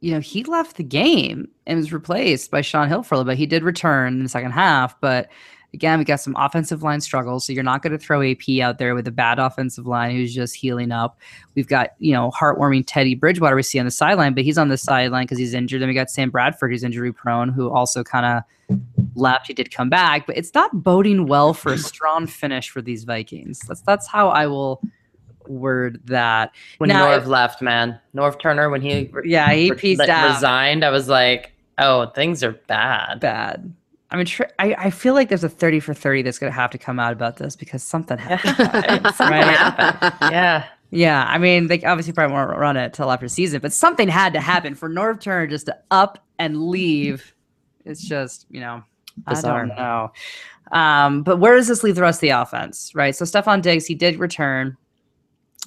you know he left the game and was replaced by Shaun Hill for a little bit. He did return in the second half, but again we got some offensive line struggles. So you're not going to throw AP out there with a bad offensive line who's just healing up. We've got you know heartwarming Teddy Bridgewater we see on the sideline, but he's on the sideline because he's injured. Then we got Sam Bradford who's injury prone who also kind of left. He did come back, but it's not boding well for a strong finish for these Vikings. That's that's how I will word that. when Now, Norv if- left, man? Norv Turner, when he Yeah, he re- pieced like, out resigned, I was like, oh, things are bad. bad. I mean, tr- I, I feel like there's a 30 for 30 that's going to have to come out about this because something happened. Something Right. happened. Yeah. yeah, I mean, they obviously probably won't run it till after season, but something had to happen for Norv Turner just to up and leave. It's just, you know, Bizarre. I don't know. Um, but where does this leave the rest of the offense, right? So Stefon Diggs, he did return.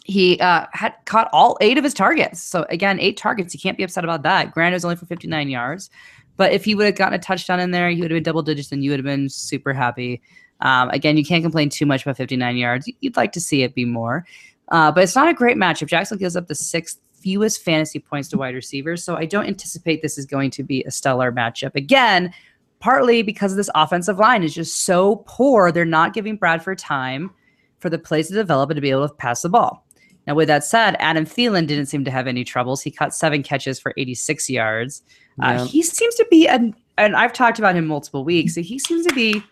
He uh, had caught all eight of his targets. So again, eight targets. You can't be upset about that. Granted, it was only for 59 yards. But if he would have gotten a touchdown in there, he would have been double digits and you would have been super happy. Um, again, you can't complain too much about 59 yards. You'd like to see it be more, uh, but it's not a great matchup. Jackson gives up the sixth fewest fantasy points to wide receivers, so I don't anticipate this is going to be a stellar matchup. Again, partly because this offensive line is just so poor, they're not giving Bradford time for the plays to develop and to be able to pass the ball. Now, with that said, Adam Thielen didn't seem to have any troubles. He caught seven catches for 86 yards. Uh, he seems to be, an, and I've talked about him multiple weeks. So he seems to be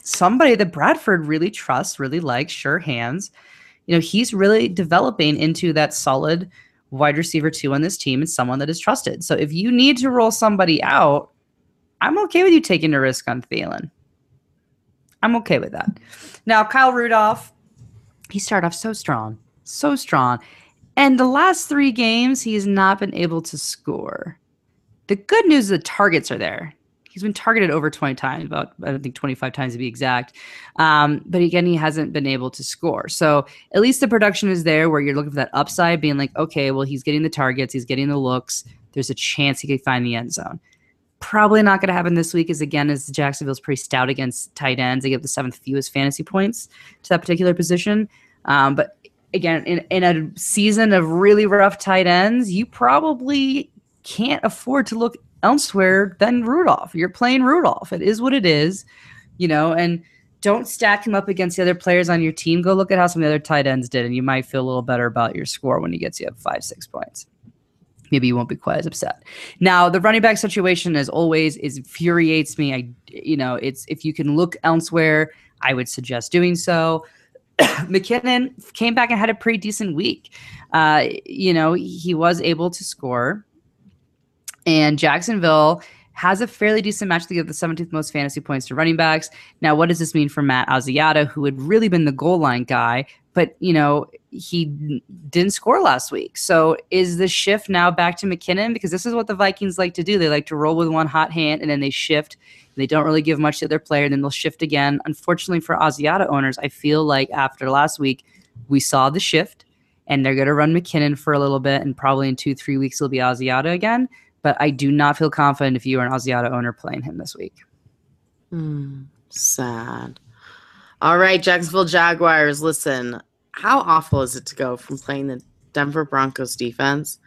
somebody that Bradford really trusts, really likes, sure hands. You know, he's really developing into that solid wide receiver two on this team and someone that is trusted. So if you need to roll somebody out, I'm okay with you taking a risk on Thielen. I'm okay with that. Now, Kyle Rudolph, he started off so strong, so strong. And the last three games, he has not been able to score. The good news is the targets are there. He's been targeted over 20 times, about I don't think 25 times to be exact. Um, but again, he hasn't been able to score. So at least the production is there where you're looking for that upside, being like, okay, well, he's getting the targets, he's getting the looks. There's a chance he could find the end zone. Probably not going to happen this week, as again, as Jacksonville's pretty stout against tight ends. They give the seventh fewest fantasy points to that particular position. Um, but again, in, in a season of really rough tight ends, you probably can't afford to look elsewhere than Rudolph. You're playing Rudolph. It is what it is, you know, and don't stack him up against the other players on your team. Go look at how some of the other tight ends did, and you might feel a little better about your score when he gets you up five, six points maybe you won't be quite as upset. Now, the running back situation, as always, is infuriates me. I, you know, it's if you can look elsewhere, I would suggest doing so. McKinnon came back and had a pretty decent week. Uh, you know, he was able to score, and Jacksonville has a fairly decent match to give the 17th most fantasy points to running backs. Now, what does this mean for Matt Asiata, who had really been the goal line guy, but you know he didn't score last week. So is the shift now back to McKinnon because this is what the Vikings like to do. They like to roll with one hot hand and then they shift. They don't really give much to their player, and then they'll shift again. Unfortunately for Asiata owners, I feel like after last week we saw the shift, and they're going to run McKinnon for a little bit, and probably in two three weeks it'll be Asiata again. But I do not feel confident if you are an Asiata owner playing him this week. Mm, sad. All right, Jacksonville Jaguars. Listen, how awful is it to go from playing the Denver Broncos defense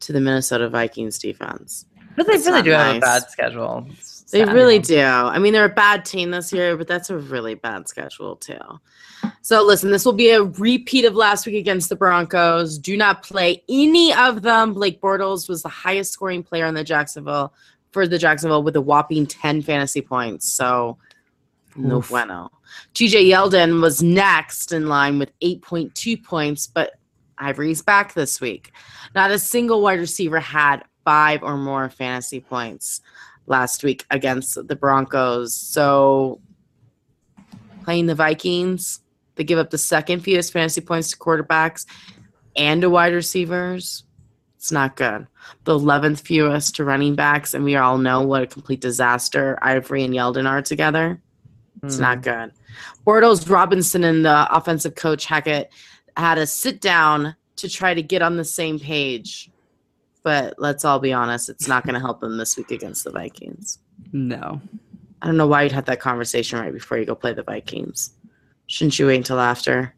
to the Minnesota Vikings defense? But they really do nice. have a bad schedule. they really do. I mean, they're a bad team this year, but that's a really bad schedule too. So listen, this will be a repeat of last week against the Broncos. Do not play any of them. Blake Bortles was the highest scoring player on the Jacksonville for the Jacksonville with a whopping 10 fantasy points. So no Oof. bueno. TJ Yeldon was next in line with 8.2 points, but Ivory's back this week. Not a single wide receiver had five or more fantasy points last week against the Broncos. So playing the Vikings, they give up the second fewest fantasy points to quarterbacks and to wide receivers. It's not good. The 11th fewest to running backs, and we all know what a complete disaster Ivory and Yeldon are together. It's mm. not good. Bortles, Robinson, and the offensive coach Hackett had a sit down to try to get on the same page. But let's all be honest, it's not going to help them this week against the Vikings. No. I don't know why you'd have that conversation right before you go play the Vikings. Shouldn't you wait until after?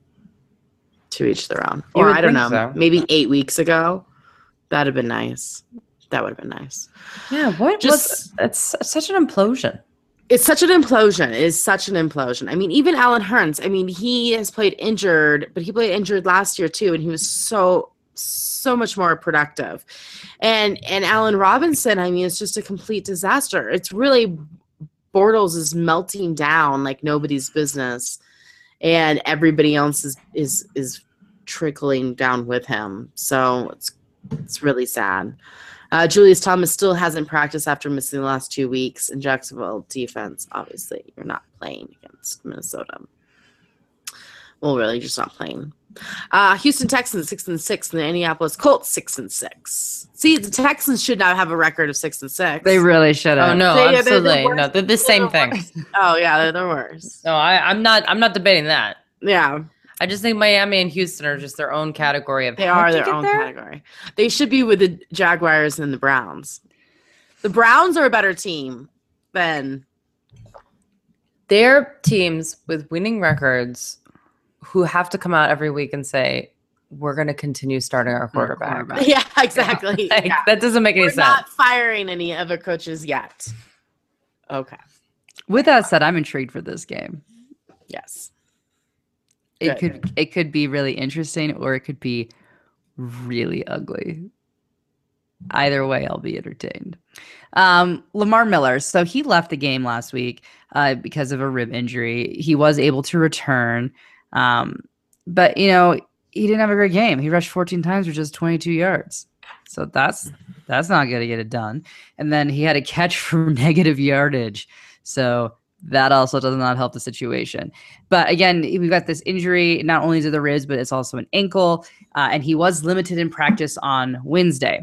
To each their own. Or I don't know, so. maybe eight weeks ago. That'd have been nice. That would have been nice. Yeah, what just it's such an implosion it's such an implosion. It is such an implosion. I mean, even Allen Hurns. I mean, he has played injured, but he played injured last year too, and he was so so much more productive. And and Allen Robinson. I mean, it's just a complete disaster. It's really Bortles is melting down like nobody's business, and everybody else is is is trickling down with him. So it's it's really sad. Uh, Julius Thomas still hasn't practiced after missing the last two weeks. In Jacksonville defense, obviously, you're not playing against Minnesota. Well, really, just not playing. Uh, Houston Texans six and six, and the Indianapolis Colts six and six. See, the Texans should not have a record of six and six. They really should have. Oh no, they, absolutely they're the no. They're the same thing. Oh yeah, they're the worst. No, I, I'm not. I'm not debating that. Yeah. I just think Miami and Houston are just their own category of. They are their own there? category. They should be with the Jaguars and the Browns. The Browns are a better team than They're teams with winning records who have to come out every week and say, we're going to continue starting our quarterback. quarterback. Yeah, exactly. Like, Yeah. That doesn't make any We're sense. not firing any other coaches yet. Okay. With that said, I'm intrigued for this game. Yes. It could it could be really interesting or it could be really ugly. Either way, I'll be entertained. Um, Lamar Miller. So he left the game last week uh, because of a rib injury. He was able to return, um, but you know he didn't have a great game. He rushed 14 times for just 22 yards. So that's that's not going to get it done. And then he had a catch for negative yardage. So that also does not help the situation. But again, we've got this injury, not only to the ribs, but it's also an ankle. Uh, and he was limited in practice on Wednesday.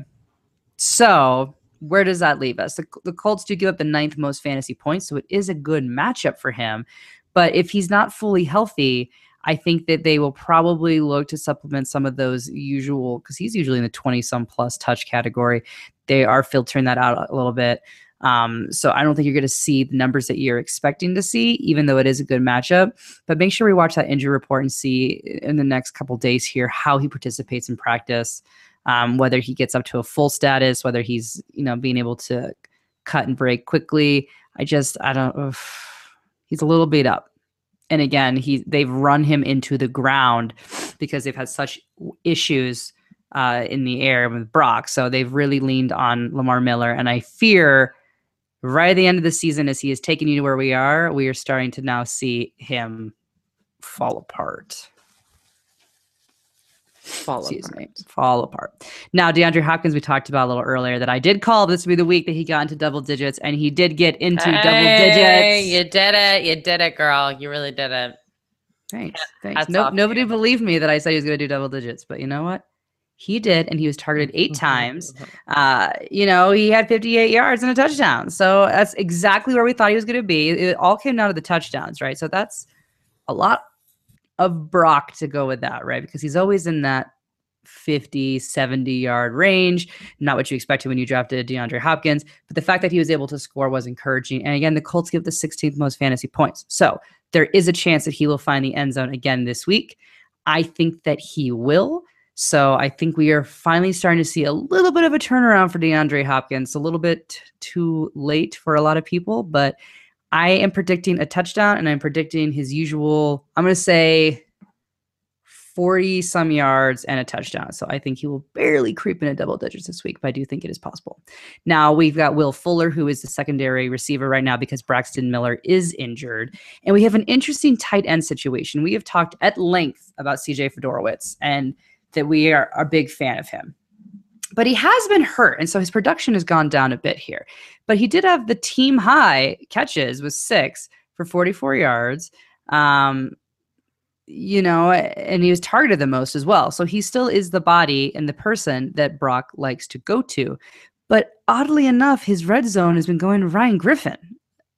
So where does that leave us? The, the Colts do give up the ninth most fantasy points. So it is a good matchup for him. But if he's not fully healthy, I think that they will probably look to supplement some of those usual, because he's usually in the 20 some plus touch category. They are filtering that out a little bit. Um, so I don't think you're going to see the numbers that you're expecting to see, even though it is a good matchup. But make sure we watch that injury report and see in the next couple days here how he participates in practice, um, whether he gets up to a full status, whether he's you know being able to cut and break quickly. I just I don't. ugh. he's a little beat up. And again, he they've run him into the ground because they've had such issues uh, in the air with Brock. So they've really leaned on Lamar Miller, and I fear right at the end of the season, as he is taking you to where we are, we are starting to now see him fall apart. Fall Excuse apart. me, fall apart. Now, DeAndre Hopkins, we talked about a little earlier that I did call this would be the week that he got into double digits, and he did get into double digits. You did it. You did it, girl. You really did it. Thanks. Thanks. No, nobody believed me that I said he was going to do double digits, but you know what? He did, and he was targeted eight mm-hmm, mm-hmm, times. Mm-hmm. Uh, you know, he had 58 yards and a touchdown. So that's exactly where we thought he was going to be. It all came down to the touchdowns, right? So that's a lot of Brock to go with that, right? Because he's always in that 50, 70 yard range. Not what you expected when you drafted DeAndre Hopkins. But the fact that he was able to score was encouraging. And again, the Colts give the 16th most fantasy points. So there is a chance that he will find the end zone again this week. I think that he will. So I think we are finally starting to see a little bit of a turnaround for DeAndre Hopkins. A little bit too late for a lot of people, but I am predicting a touchdown and I'm predicting his usual, I'm going to say 40 some yards and a touchdown. So I think he will barely creep into double digits this week, but I do think it is possible. Now we've got Will Fuller, who is the secondary receiver right now because Braxton Miller is injured. And we have an interesting tight end situation. We have talked at length about CJ Fiedorowicz and that we are a big fan of him. But he has been hurt, and so his production has gone down a bit here. But he did have the team high catches with six for 44 yards. Um, you know, and he was targeted the most as well. So he still is the body and the person that Brock likes to go to. But oddly enough, his red zone has been going to Ryan Griffin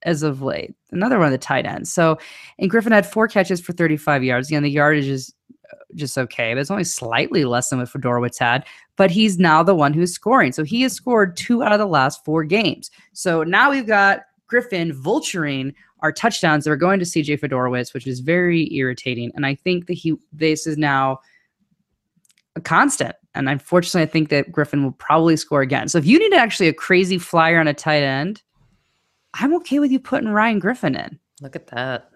as of late, another one of the tight ends. So, and Griffin had four catches for 35 yards. Again, the yardage is just okay, but it's only slightly less than what Fiedorowicz had. But he's now the one who's scoring. So he has scored two out of the last four games. So now we've got Griffin vulturing our touchdowns that are going to CJ Fiedorowicz, which is very irritating. And I think that he this is now a constant. And unfortunately, I think that Griffin will probably score again. So if you need actually a crazy flyer on a tight end, I'm okay with you putting Ryan Griffin in Look at that.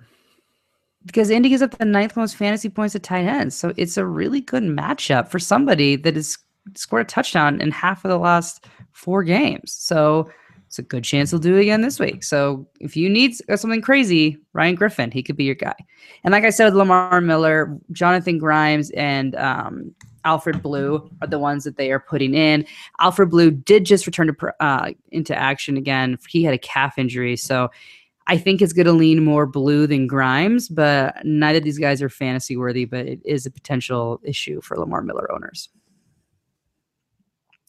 Because Indy gives up the ninth most fantasy points at tight ends. So it's a really good matchup for somebody that has scored a touchdown in half of the last four games. So it's a good chance he'll do it again this week. So if you need something crazy, Ryan Griffin, he could be your guy. And like I said, with Lamar Miller, Jonathan Grimes, and um, Alfred Blue are the ones that they are putting in. Alfred Blue did just return to uh, into action again. He had a calf injury, so I think it's going to lean more Blue than Grimes. But neither of these guys are fantasy worthy. But it is a potential issue for Lamar Miller owners.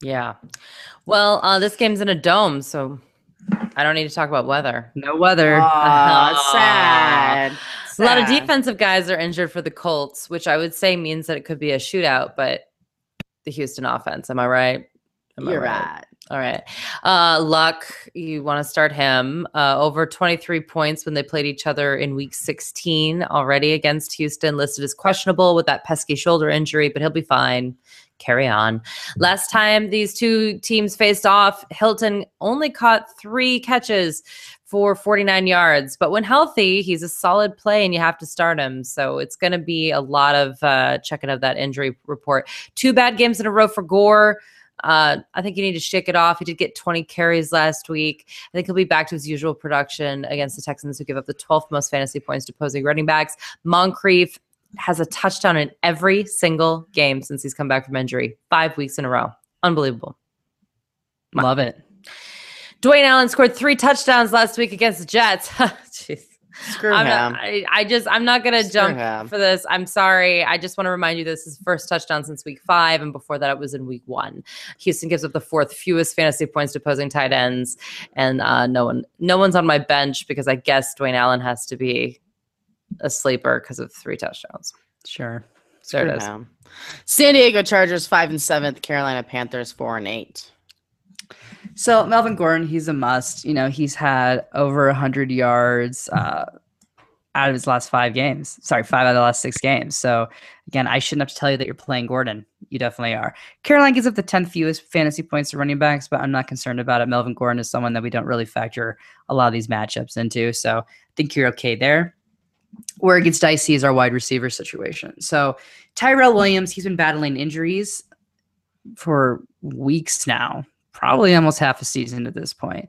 Yeah. Well, uh, this game's in a dome, so I don't need to talk about weather. No weather. Aw, sad. A lot of defensive guys are injured for the Colts, which I would say means that it could be a shootout, but the Houston offense, am I right? Am I You're right. All right. Uh, Luck, you want to start him. Uh, over 23 points when they played each other in week 16 already against Houston, listed as questionable with that pesky shoulder injury, but he'll be fine. Carry on. Last time these two teams faced off, Hilton only caught three catches for 49 yards, but when healthy, he's a solid play and you have to start him. So it's going to be a lot of uh, checking of that injury report. Two bad games in a row for Gore. Uh, I think you need to shake it off. He did get 20 carries last week. I think he'll be back to his usual production against the Texans, who give up the 12th most fantasy points to opposing running backs. Moncrief has a touchdown in every single game since he's come back from injury, five weeks in a row. Unbelievable. Love it. Dwayne Allen scored three touchdowns last week against the Jets. Jeez. Screw I'm him. not, I, I just I'm not gonna Screw jump him. for this. I'm sorry. I just want to remind you this is his first touchdown since week five, and before that it was in week one. Houston gives up the fourth fewest fantasy points to opposing tight ends, and uh, no one no one's on my bench because I guess Dwayne Allen has to be a sleeper because of three touchdowns. Sure. There Screw it is. him. San Diego Chargers five and seventh. Carolina Panthers four and eight. So Melvin Gordon, he's a must. You know, he's had over hundred yards uh, out of his last five games. Sorry, five out of the last six games. So again, I shouldn't have to tell you that you're playing Gordon. You definitely are. Carolina gives up the tenth fewest fantasy points to running backs, but I'm not concerned about it. Melvin Gordon is someone that we don't really factor a lot of these matchups into. So I think you're okay there. Where it gets dicey is our wide receiver situation. So Tyrell Williams, he's been battling injuries for weeks now, probably almost half a season at this point.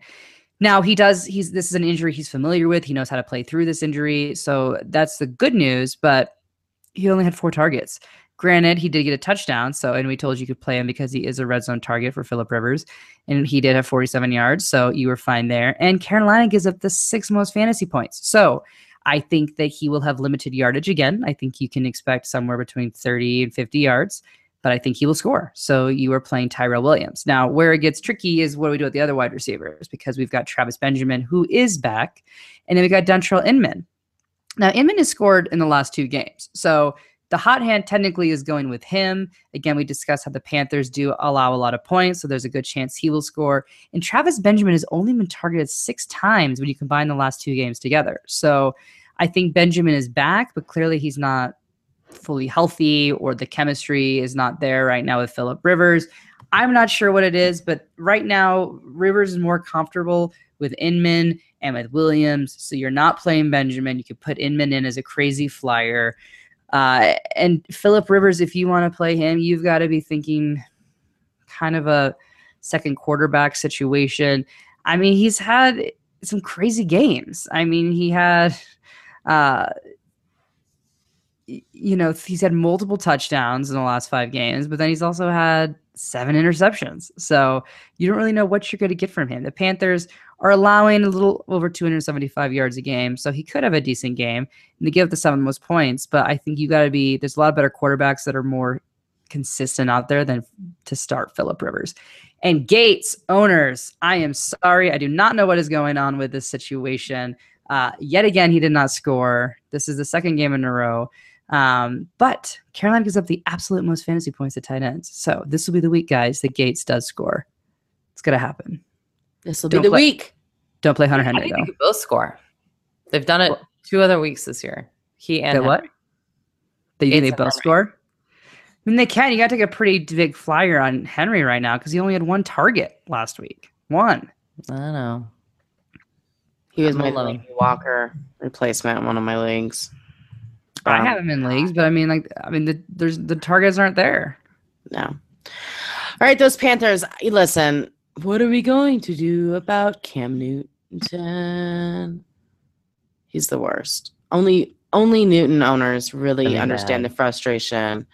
Now he does he's this is an injury he's familiar with. He knows how to play through this injury. So that's the good news, but he only had four targets. Granted, he did get a touchdown, so and we told you could play him because he is a red zone target for Philip Rivers, and he did have 47 yards, so you were fine there. And Carolina gives up the sixth most fantasy points. So I think that he will have limited yardage again. I think you can expect somewhere between 30 and 50 yards, but I think he will score. So you are playing Tyrell Williams. Now, where it gets tricky is what do we do with the other wide receivers because we've got Travis Benjamin, who is back, and then we got Dontrelle Inman. Now, Inman has scored in the last two games. So the hot hand technically is going with him. Again, we discussed how the Panthers do allow a lot of points, so there's a good chance he will score. And Travis Benjamin has only been targeted six times when you combine the last two games together. So I think Benjamin is back, but clearly he's not fully healthy or the chemistry is not there right now with Philip Rivers. I'm not sure what it is, but right now Rivers is more comfortable with Inman and with Williams. So you're not playing Benjamin. You could put Inman in as a crazy flyer. Uh, and Philip Rivers, if you want to play him, you've got to be thinking kind of a second quarterback situation. I mean, he's had some crazy games. I mean, he had, uh, you know, he's had multiple touchdowns in the last five games, but then he's also had seven interceptions. So you don't really know what you're going to get from him. The Panthers are allowing a little over 275 yards a game, so he could have a decent game and they give up the seven most points. But I think you got to be there's a lot of better quarterbacks that are more consistent out there than to start Philip Rivers. And Gates owners, I am sorry, I do not know what is going on with this situation. Uh, yet again, he did not score. This is the second game in a row. Um, but Carolina gives up the absolute most fantasy points to tight ends. So this will be the week, guys, that Gates does score. It's gonna happen. This will be the play- week. Don't play Hunter I Henry think though. they both score. They've done it Well- two other weeks this year. He and That what? Henry. That you they Gates and both Henry. score? I mean, they can. You got to take a pretty big flyer on Henry right now because he only had one target last week. One. I don't know. He was I'm my alone. Walker replacement in one of my leagues. I Um, have him in leagues, but I mean, like, I mean, the, there's the targets aren't there. No. All right, those Panthers. Listen, what are we going to do about Cam Newton? He's the worst. Only only Newton owners really Really understand bad. the frustration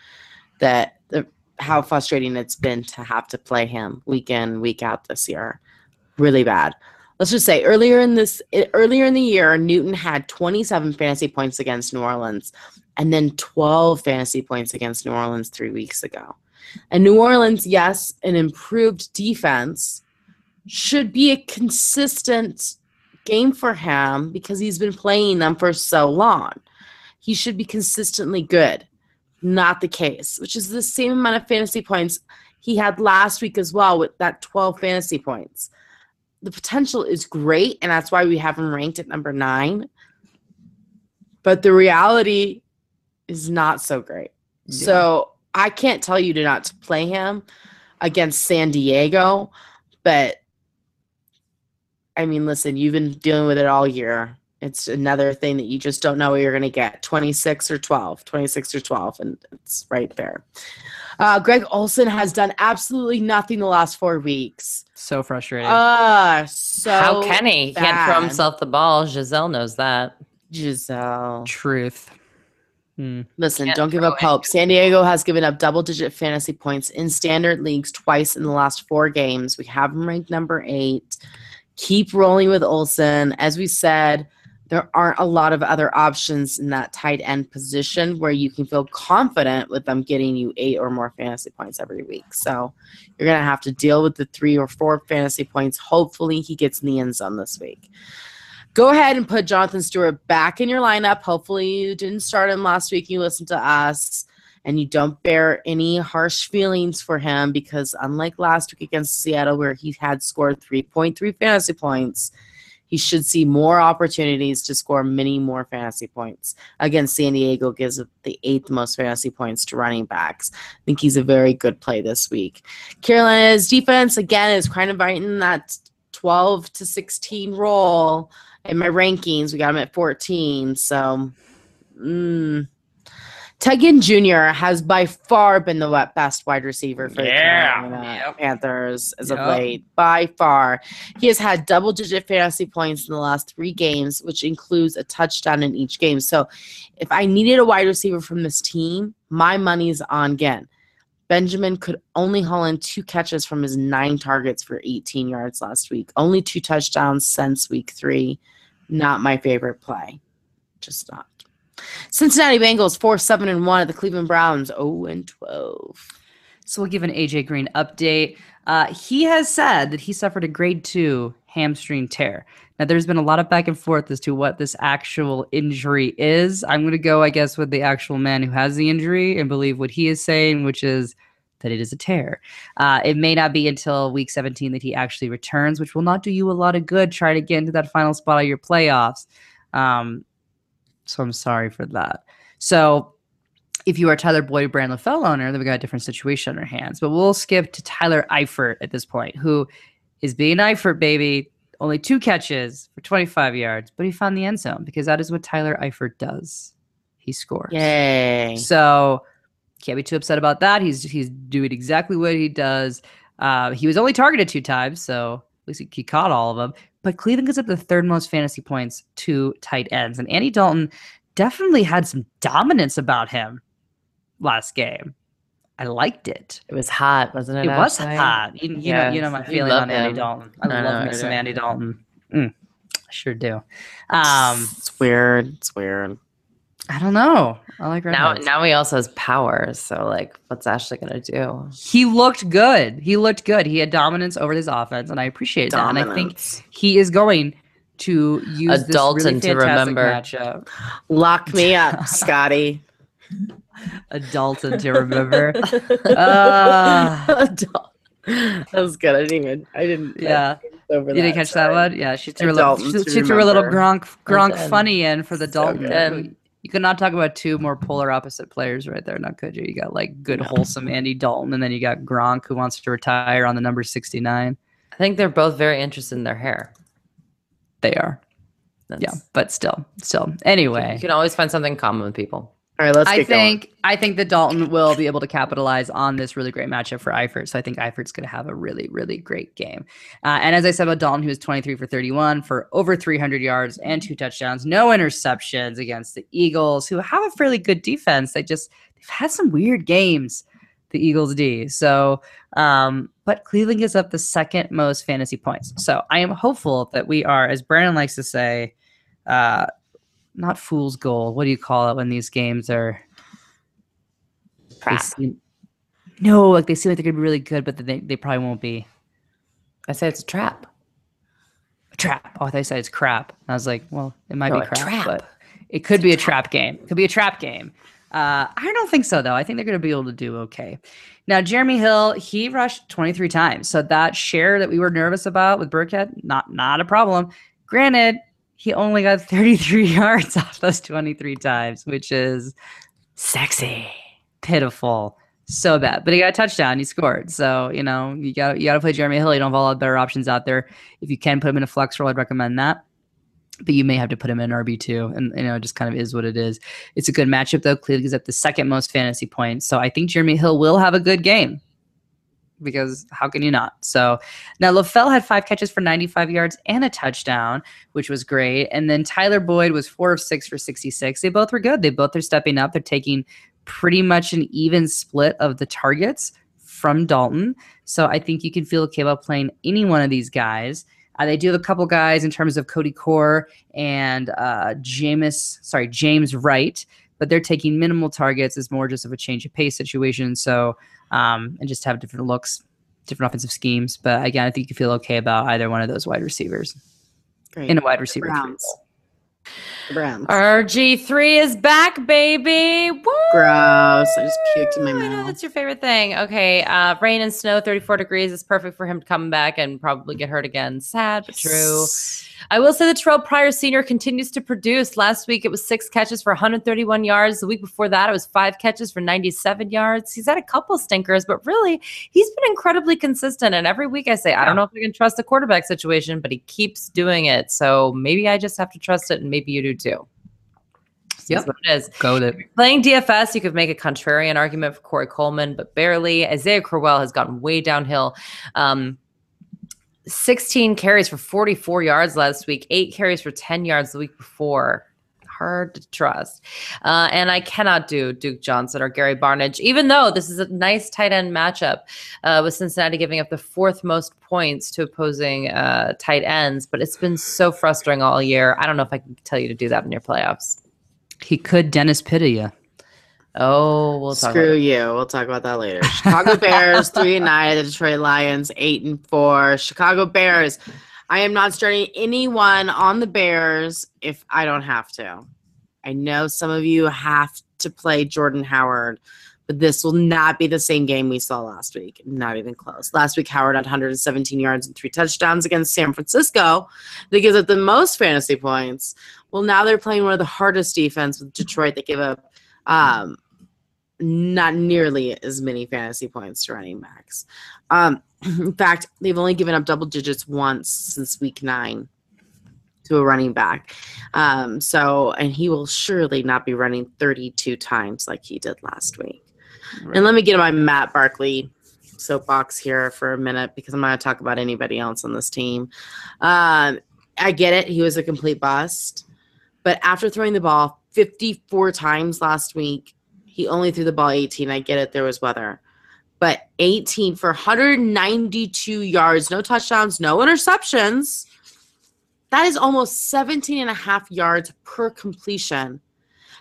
that the how frustrating it's been to have to play him week in week out this year. Really bad. Let's just say earlier in this eh, earlier in the year, Newton had 27 fantasy points against New Orleans, and then 12 fantasy points against New Orleans three weeks ago. And New Orleans, yes, an improved defense should be a consistent game for him because he's been playing them for so long. He should be consistently good. not the case, which is the same amount of fantasy points he had last week as well with that 12 fantasy points. The potential is great, and that's why we have him ranked at number nine. But the reality is not so great. Yeah. So I can't tell you to not to play him against San Diego, but I mean, listen, you've been dealing with it all year. It's another thing that you just don't know what you're going to get 26 or 12, 26 or 12, and it's right there. Uh, Greg Olsen has done absolutely nothing the last four weeks. So frustrating. Uh, so How can he? He can't throw himself the ball. Giselle knows that. Giselle. Truth. Hmm. Listen, Can't don't give up hope. San Diego has given up double digit fantasy points in standard leagues twice in the last four games. We have him ranked number eight. Keep rolling with Olsen. As we said, there aren't a lot of other options in that tight end position where you can feel confident with them getting you eight or more fantasy points every week. So you're going to have to deal with the three or four fantasy points. Hopefully, he gets in the end zone this week. Go ahead and put Jonathan Stewart back in your lineup. Hopefully, you didn't start him last week. You listened to us and you don't bear any harsh feelings for him because, unlike last week against Seattle, where he had scored 3.3 fantasy points, he should see more opportunities to score many more fantasy points. Again, San Diego, gives the eighth most fantasy points to running backs. I think he's a very good play this week. Carolina's defense, again, is kind of right in that 12 to 16 role in my rankings. We got him at 14. So, mm. Ted Ginn Jr. has by far been the best wide receiver for the Yeah. Carolina Yep. Panthers as Yep. of late. By far. He has had double digit fantasy points in the last three games, which includes a touchdown in each game. So, if I needed a wide receiver from this team, my money's on Ginn. Benjamin could only haul in two catches from his nine targets for 18 yards last week. Only two touchdowns since week three. Not my favorite play. Just not. Cincinnati Bengals 4 7 and 1 at the Cleveland Browns 0 and 12. So we'll give an AJ Green update. Uh, he has said that he suffered a grade two hamstring tear. Now, there's been a lot of back and forth as to what this actual injury is. I'm going to go, I guess, with the actual man who has the injury and believe what he is saying, which is that it is a tear. Uh, it may not be until week 17 that he actually returns, which will not do you a lot of good trying to get into that final spot of your playoffs. Um, so I'm sorry for that. So if you are Tyler Boyd, Brand LaFell owner, then we got a different situation on our hands. But we'll skip to Tyler Eifert at this point, who is being Eifert, baby. Only two catches for 25 yards, but he found the end zone because that is what Tyler Eifert does. He scores. Yay. So can't be too upset about that. He's he's doing exactly what he does. Uh, he was only targeted two times, so at least he, he caught all of them. But Cleveland gives up the third most fantasy points to tight ends, and Andy Dalton definitely had some dominance about him last game. I liked it. It was hot, wasn't it? It was outside? hot. You, you know, you know my feeling love on Andy. Dalton. I, I know, love me I some. Andy Dalton. Mm, I sure do. Um, it's weird. It's weird. I don't know. I like Now, redheads. now he also has powers. So, like, what's Ashley gonna do? he looked good. He looked good. He had dominance over his offense, and I appreciate that. And I think he is going to use A this Dalton really to remember. matchup. Lock me up, Scotty. A Dalton to remember. Uh, Adult- that was good. I didn't even. I didn't. yeah, Over you didn't catch that one. Yeah, she threw a A little. She, she threw a little. Gronk Gronk funny in for the Dalton. good. You could not talk about two more polar opposite players right there, now could you? You got like good wholesome Andy Dalton, and then you got Gronk who wants to retire on the number sixty nine. I think they're both very interested in their hair. They are, yeah, but still, still. Anyway, You can always find something in common with people. All right, let's I get going. think I think that Dalton will be able to capitalize on this really great matchup for Eifert. So I think Eifert's going to have a really really great game. Uh, and as I said about Dalton, who is 23 for 31 for over 300 yards and two touchdowns, no interceptions against the Eagles, who have a fairly good defense. They just they've had some weird games. The Eagles D. So, um, but Cleveland gives up the second most fantasy points. So I am hopeful that we are, as Brandon likes to say, uh, not fool's goal. What do you call it when these games are? Crap. seem- no, like they seem like they're gonna be really good, but then they, they probably won't be. I said it's a trap. A trap. Oh, I thought you said it's crap. I was like, well, it might No, be crap, trap. but it could be a trap game. It could be a trap game. Uh, I don't think so, though. I think they're going to be able to do okay. Now, Jeremy Hill, he rushed 23 times. So that share that we were nervous about with Burkhead, not not a problem. Granted, he only got 33 yards off those 23 times, which is sexy, pitiful, so bad. But he got a touchdown. He scored. So you know you got you got to play Jeremy Hill. You don't have a lot of better options out there. If you can put him in a flex role, I'd recommend that. But you may have to put him in RB two, and you know, it just kind of is what it is. It's a good matchup though. Cleveland gives at the second most fantasy points, so I think Jeremy Hill will have a good game because how can you not? So now LaFell had five catches for 95 yards and a touchdown, which was great. And then Tyler Boyd was four of six for 66. They both were good. They both are stepping up. They're taking pretty much an even split of the targets from Dalton. So I think you can feel okay about playing any one of these guys. Uh, they do have a couple guys in terms of Cody Core and uh, James, sorry, James Wright, but they're taking minimal targets. It's more just of a change of pace situation. So um, and just have different looks, different offensive schemes. But again, I think you feel okay about either one of those wide receivers Great. in a wide receiver. Browns. Browns. RG3 is back, baby. Woo! Gross. I just puked in my mouth. I know that's your favorite thing. Okay. Uh, rain and snow, 34 degrees is perfect for him to come back and probably get hurt again. Sad, but true. I will say that Terrelle Pryor Sr. continues to produce. Last week it was six catches for 131 yards. The week before that it was five catches for 97 yards. He's had a couple stinkers, but really he's been incredibly consistent. And every week I say, I don't know if I can trust the quarterback situation, but he keeps doing it. So maybe I just have to trust it, and maybe you do too. Yep. it is. Go with it. Playing DFS, you could make a contrarian argument for Corey Coleman, but barely. Isaiah Crowell has gotten way downhill. Um, 16 carries for 44 yards last week, eight carries for 10 yards the week before. Hard to trust. Uh, and I cannot do Duke Johnson or Gary Barnidge, even though this is a nice tight end matchup uh, with Cincinnati giving up the fourth most points to opposing uh, tight ends. But it's been so frustrating all year. I don't know if I can tell you to do that in your playoffs. He could Dennis Pitta you. Oh, we'll screw you. We'll talk about that later. Chicago Bears three and nine. The Detroit Lions eight and four. Chicago Bears. I am not starting anyone on the Bears if I don't have to. I know some of you have to play Jordan Howard, but this will not be the same game we saw last week. Not even close. Last week, Howard had 117 yards and three touchdowns against San Francisco. That gives up the most fantasy points. Well, now they're playing one of the hardest defense with Detroit. They give up um, not nearly as many fantasy points to running backs. Um, in fact, they've only given up double digits once since week nine to a running back. Um, so, and he will surely not be running 32 times like he did last week. Right. And let me get my Matt Barkley soapbox here for a minute because I'm not going to talk about anybody else on this team. Um, I get it. He was a complete bust. But after throwing the ball 54 times last week, he only threw the ball 18. I get it. There was weather. But 18 for 192 yards, no touchdowns, no interceptions. That is almost 17 and a half yards per completion.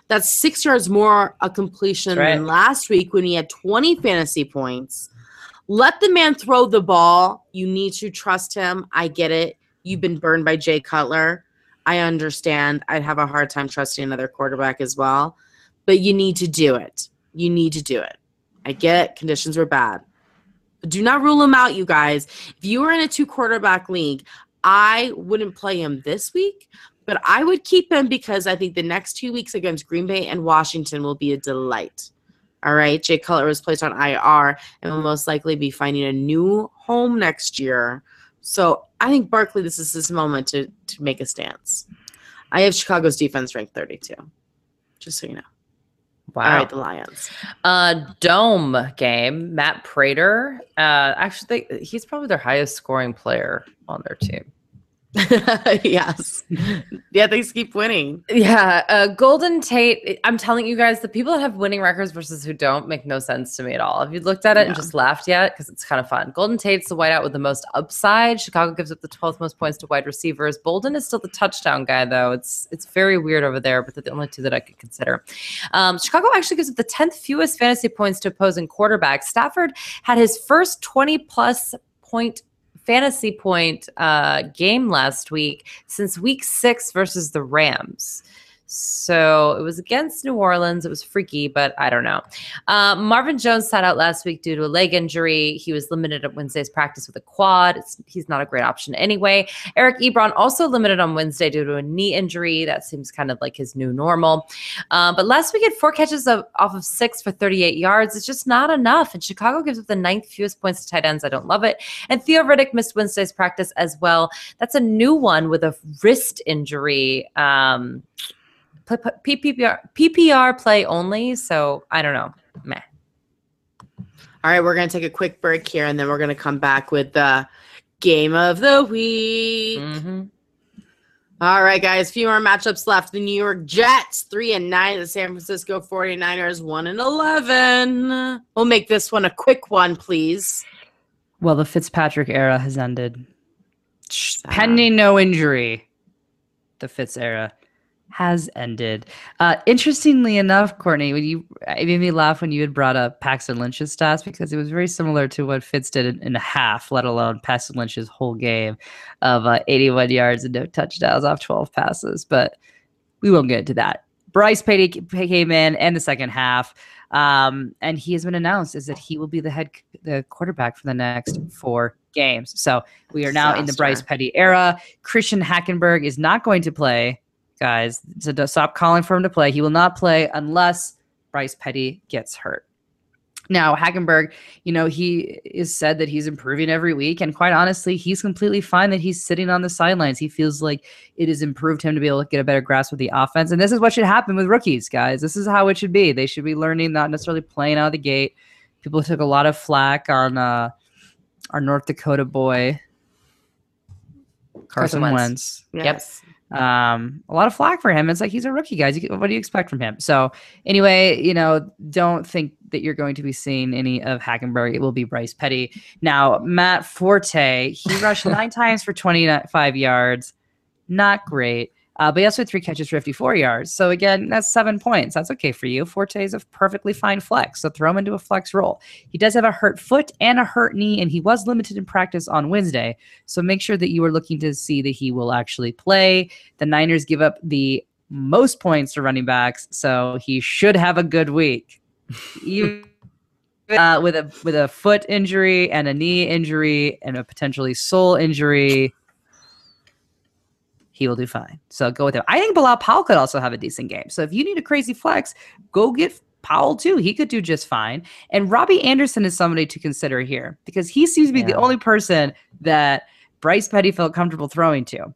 That's six yards more a completion right. than last week when he had 20 fantasy points. Let the man throw the ball. You need to trust him. I get it. You've been burned by Jay Cutler. I understand. I'd have a hard time trusting another quarterback as well but you need to do it. You need to do it. I get it. conditions were bad. But do not rule him out, you guys. If you were in a two quarterback league, I wouldn't play him this week, but I would keep him because I think the next two weeks against Green Bay and Washington will be a delight. All right. Jay Cutler was placed on IR and will most likely be finding a new home next year. So I think Barkley, this is his moment to, to make a stance. I have Chicago's defense ranked 32, just so you know. Wow. All right, the Lions. Uh, dome game. Matt Prater. Uh, actually, they, he's probably their highest scoring player on their team. yes. Yeah, they keep winning. Yeah. Uh, Golden Tate, I'm telling you guys, the people that have winning records versus who don't make no sense to me at all. Have you looked at it yeah. and just laughed yet? Because it's kind of fun. Golden Tate's the whiteout with the most upside. Chicago gives up the 12th most points to wide receivers. Boldin is still the touchdown guy, though. It's it's very weird over there, but they're the only two that I could consider. Um, Chicago actually gives up the 10th fewest fantasy points to opposing quarterbacks. Stafford had his first 20 plus point fantasy point uh, game last week since week six versus the Rams. So it was against New Orleans. It was freaky, but I don't know. Uh, Marvin Jones sat out last week due to a leg injury. He was limited at Wednesday's practice with a quad. It's, he's not a great option anyway. Eric Ebron also limited on Wednesday due to a knee injury. That seems kind of like his new normal. Uh, but last week he had four catches of, off of six for 38 yards. It's just not enough. And Chicago gives up the ninth fewest points to tight ends. I don't love it. And Theo Riddick missed Wednesday's practice as well. That's a new one with a wrist injury. Um, PPR PPR play only. So I don't know. Meh. All right, we're gonna take a quick break here, and then we're gonna come back with the game of the week. Mm-hmm. All right, guys, a few more matchups left. The New York Jets, 3 and 9. The San Francisco 49ers, 1 and 11. We'll make this one a quick one, please. Well, the Fitzpatrick era has ended. Pending no injury, the Fitz era has ended. Uh, interestingly enough, Courtney, when you it made me laugh when you had brought up Paxton Lynch's stats because it was very similar to what Fitz did in, in a half, let alone Paxton Lynch's whole game of uh, 81 yards and no touchdowns off 12 passes. But we won't get into that. Bryce Petty came in in the second half, um, and he has been announced is that he will be the head the quarterback for the next four games. So we are now Disaster. in the Bryce Petty era. Christian Hackenberg is not going to play guys. So stop calling for him to play. He will not play unless Bryce Petty gets hurt. Now, Hackenberg, you know, he is said that he's improving every week. And quite honestly, he's completely fine that he's sitting on the sidelines. He feels like it has improved him to be able to get a better grasp of the offense. And this is what should happen with rookies, guys. This is how it should be. They should be learning, not necessarily playing out of the gate. People took a lot of flack on uh, our North Dakota boy, Carson, Carson Wentz. Wentz. Yes. Yep um, a lot of flack for him. It's like he's a rookie, guys. What do you expect from him? So anyway, you know, don't think that you're going to be seeing any of Hackenberg. It will be Bryce Petty. Now, Matt Forte, he rushed nine times for 25 yards. Not great. Uh, but he also had three catches for 54 yards. So again, that's seven points. That's okay for you. Forte is a perfectly fine flex. So throw him into a flex role. He does have a hurt foot and a hurt knee, and he was limited in practice on Wednesday. So make sure that you are looking to see that he will actually play. The Niners give up the most points to running backs, so he should have a good week. Even uh, with a with a foot injury and a knee injury and a potentially sole injury he will do fine. So go with him. I think Bilal Powell could also have a decent game. So if you need a crazy flex, go get Powell too. He could do just fine. And Robbie Anderson is somebody to consider here because he seems to be yeah. the only person that Bryce Petty felt comfortable throwing to.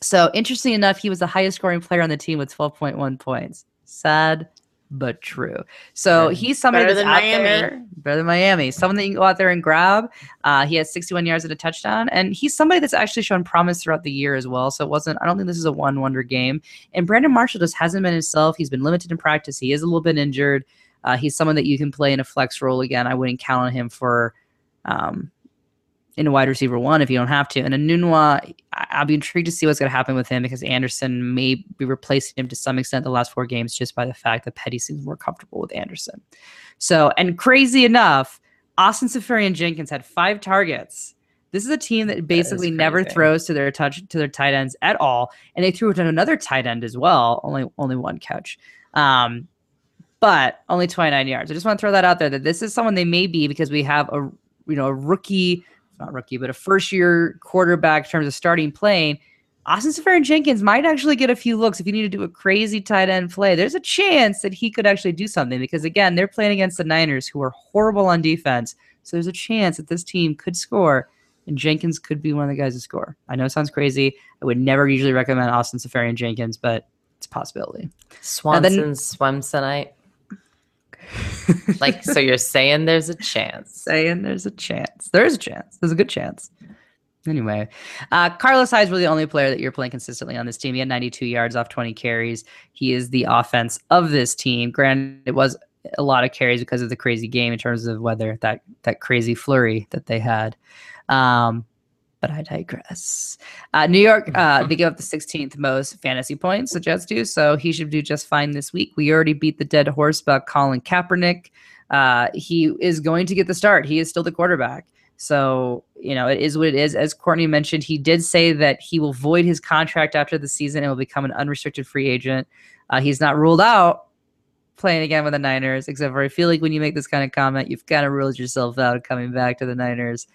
So interesting enough, he was the highest scoring player on the team with 12.1 points. Sad but true. So he's somebody better that's out Miami. there, better than Miami. Someone that you can go out there and grab. Uh, he has 61 yards and a touchdown, and he's somebody that's actually shown promise throughout the year as well. So it wasn't. I don't think this is a one wonder game. And Brandon Marshall just hasn't been himself. He's been limited in practice. He is a little bit injured. Uh, he's someone that you can play in a flex role again. I wouldn't count on him for um, in a wide receiver one if you don't have to. And Enunwa, I'll be intrigued to see what's going to happen with him because Anderson may be replacing him to some extent the last four games just by the fact that Petty seems more comfortable with Anderson. So, and crazy enough, Austin Seferian-Jenkins had five targets. This is a team that basically that never throws to their touch to their tight ends at all, and they threw it to another tight end as well. Only only one catch. Um, but only 29 yards. I just want to throw that out there that this is someone they may be because we have a you know a rookie not rookie, but a first year quarterback in terms of starting playing, Austin Seferian-Jenkins might actually get a few looks if you need to do a crazy tight end play. There's a chance that he could actually do something because, again, they're playing against the Niners, who are horrible on defense. So there's a chance that this team could score, and Jenkins could be one of the guys to score. I know it sounds crazy. I would never usually recommend Austin Seferian-Jenkins, but it's a possibility. Swanson then, swims tonight like, so you're saying there's a chance? Saying there's a chance. There's a chance. There's a good chance. Anyway, uh, Carlos Hyde's really the only player that you're playing consistently on this team. He had 92 yards off 20 carries. He is the offense of this team. Granted, it was a lot of carries because of the crazy game in terms of whether that that crazy flurry that they had. Um, but I digress. Uh, New York, uh, they give up the 16th most fantasy points, the Jets do, so he should do just fine this week. We already beat the dead horse about Colin Kaepernick. Uh, he is going to get the start. He is still the quarterback. So, you know, it is what it is. As Courtney mentioned, he did say that he will void his contract after the season and will become an unrestricted free agent. Uh, he's not ruled out playing again with the Niners, except for I feel like when you make this kind of comment, you've kind of ruled yourself out coming back to the Niners.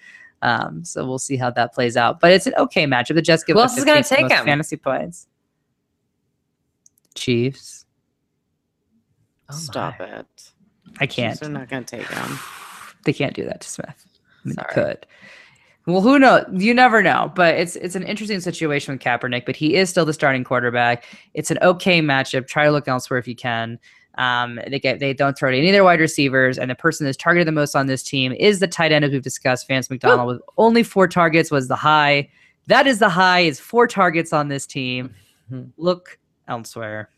Um, so we'll see how that plays out. But it's an okay matchup. The Jets give Who up else is gonna take most him? fantasy points. Chiefs. Oh Stop my. it. I can't. Chiefs are not going to take him. They can't do that to Smith. I mean, they Sorry. could. Well, who knows? You never know. But it's it's an interesting situation with Kaepernick. But he is still the starting quarterback. It's an okay matchup. Try to look elsewhere if you can. Um, they get they don't throw to any of their wide receivers, and the person that's targeted the most on this team is the tight end, as we've discussed. Vance McDonald with only four targets was the high. That is the high. Is four targets on this team. Mhm. Look elsewhere.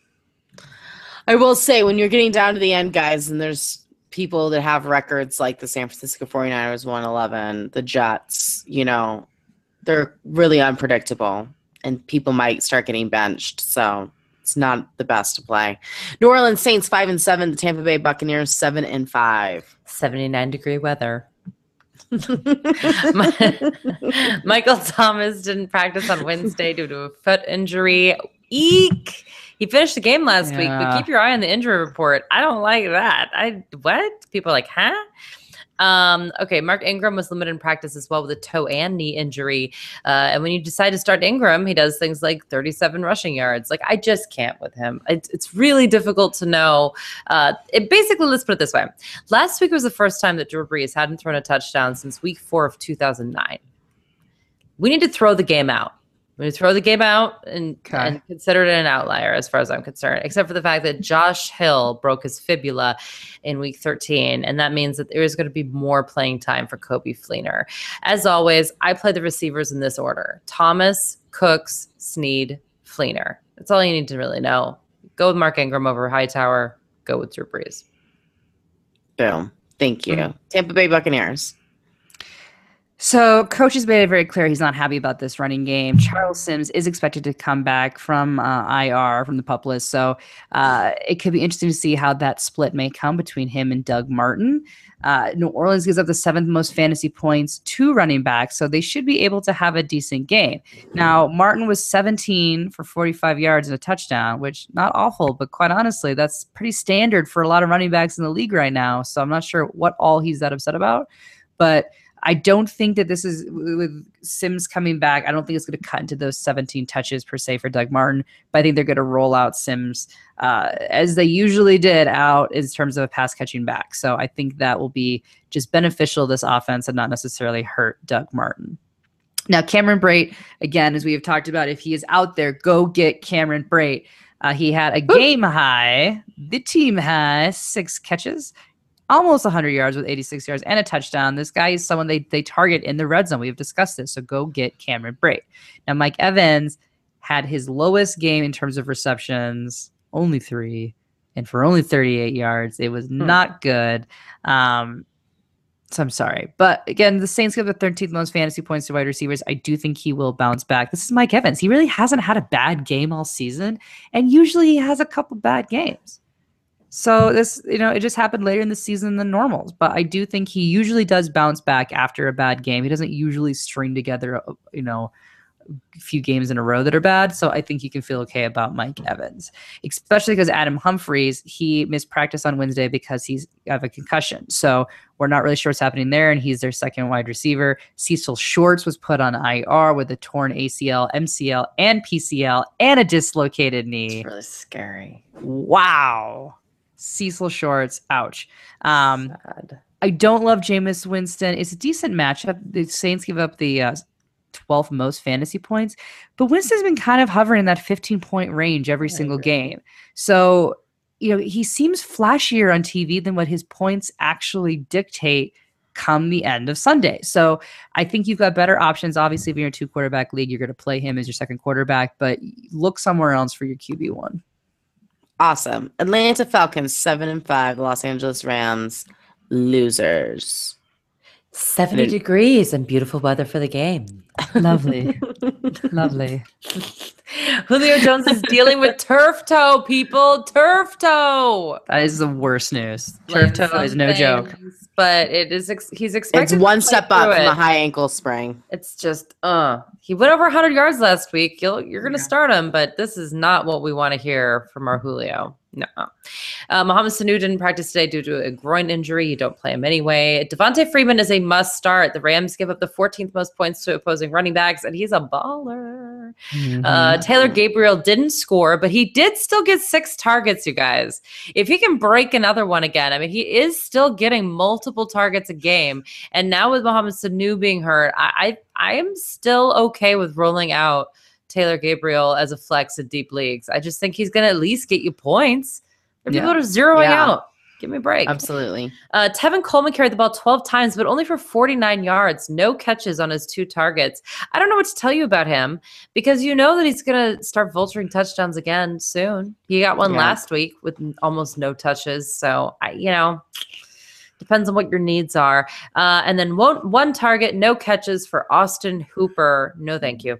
I will say, when you're getting down to the end, guys, and there's people that have records like the San Francisco 49ers 111, the Jets, you know, they're really unpredictable and people might start getting benched. So it's not the best to play. New Orleans Saints 5 and 7, the Tampa Bay Buccaneers 7 and 5. 79 degree weather. Michael Thomas didn't practice on Wednesday due to a foot injury. Eek! He finished the game last week, but keep your eye on the injury report. I don't like that. I what? People are like, huh? Um, okay, Mark Ingram was limited in practice as well with a toe and knee injury. Uh, and when you decide to start Ingram, he does things like 37 rushing yards. Like I just can't with him. It's, it's really difficult to know. Uh, it basically, let's put it this way: last week was the first time that Drew Brees hadn't thrown a touchdown since Week Four of 2009. We need to throw the game out. We need to throw the game out and, Okay. and consider it an outlier as far as I'm concerned, except for the fact that Josh Hill broke his fibula in week 13. And that means that there is going to be more playing time for Coby Fleener. As always, I play the receivers in this order Thomas, Cooks, Snead, Fleener. That's all you need to really know. Go with Mark Ingram over Hightower. Go with Drew Brees. Boom. Thank you. Mhm. Tampa Bay Buccaneers. So, coach has made it very clear he's not happy about this running game. Charles Sims is expected to come back from uh, IR from the pup list, so uh, it could be interesting to see how that split may come between him and Doug Martin. Uh, New Orleans gives up the seventh most fantasy points to running backs, so they should be able to have a decent game. Now, Martin was 17 for 45 yards and a touchdown, which not awful, but quite honestly, that's pretty standard for a lot of running backs in the league right now. So I'm not sure what all he's that upset about, but I don't think that this is with Sims coming back. I don't think it's going to cut into those 17 touches per se for Doug Martin, but I think they're going to roll out Sims uh, as they usually did out in terms of a pass catching back. So I think that will be just beneficial to this offense and not necessarily hurt Doug Martin. Now, Cameron Brate, again, as we have talked about, if he is out there, go get Cameron Brate. Uh, he had a game high, the team high, six catches, almost 100 yards with 86 yards and a touchdown. This guy is someone they, they target in the red zone. We've discussed this. So go get Cameron Brate. Now, Mike Evans had his lowest game in terms of receptions, only three, and for only 38 yards. It was not good. Um, so I'm sorry. But again, the Saints give the 13th most fantasy points to wide receivers. I do think he will bounce back. This is Mike Evans. He really hasn't had a bad game all season. And usually he has a couple bad games. So this, you know, it just happened later in the season than normals. But I do think he usually does bounce back after a bad game. He doesn't usually string together, uh, you know, a few games in a row that are bad. So I think you can feel okay about Mike Evans, especially because Adam Humphries, he missed practice on Wednesday because he's have a concussion. So we're not really sure what's happening there. And he's their second wide receiver. Cecil Shorts was put on IR with a torn ACL, MCL, and PCL and a dislocated knee. It's really scary. Wow. Cecil Shorts, ouch. Um, Sad. I don't love Jameis Winston. It's a decent matchup. The Saints give up the uh, 12th most fantasy points, but Winston's been kind of hovering in that 15 point range every I single agree. game. So, you know, he seems flashier on TV than what his points actually dictate come the end of Sunday. So I think you've got better options. Obviously, if you're in a two quarterback league, you're going to play him as your second quarterback, but look somewhere else for your QB1. Awesome. Atlanta Falcons 7 and 5, Los Angeles Rams losers. 70 And- degrees and beautiful weather for the game. Lovely. Lovely. Julio Jones is dealing with turf toe, people. Turf toe. That is the worst news. Turf toe is no joke. But it is ex- he's expected. It's one step up from a high ankle sprain. It's just, uh, he went over 100 yards last week. You'll, you're going to Yeah. start him, but this is not what we want to hear from our Julio. No. Uh, Mohamed Sanu didn't practice today due to a groin injury. You don't play him anyway. Devonta Freeman is a must start. The Rams give up the 14th most points to opposing running backs, and he's a baller. Uh, Taylor Gabriel didn't score, but he did still get six targets, you guys. If he can break another one again, I mean, he is still getting multiple targets a game. And now with Mohamed Sanu being hurt, I, I, I am still okay with rolling out Taylor Gabriel as a flex in deep leagues. I just think he's going to at least get you points. There are people are zeroing Yeah. out. Give me a break. Absolutely. Uh, Tevin Coleman carried the ball 12 times, but only for 49 yards, no catches on his two targets. I don't know what to tell you about him because you know that he's going to start vulturing touchdowns again soon. He got one Yeah. last week with almost no touches. So, I, you know, depends on what your needs are. Uh, and then one, one target, no catches for Austin Hooper. No, thank you.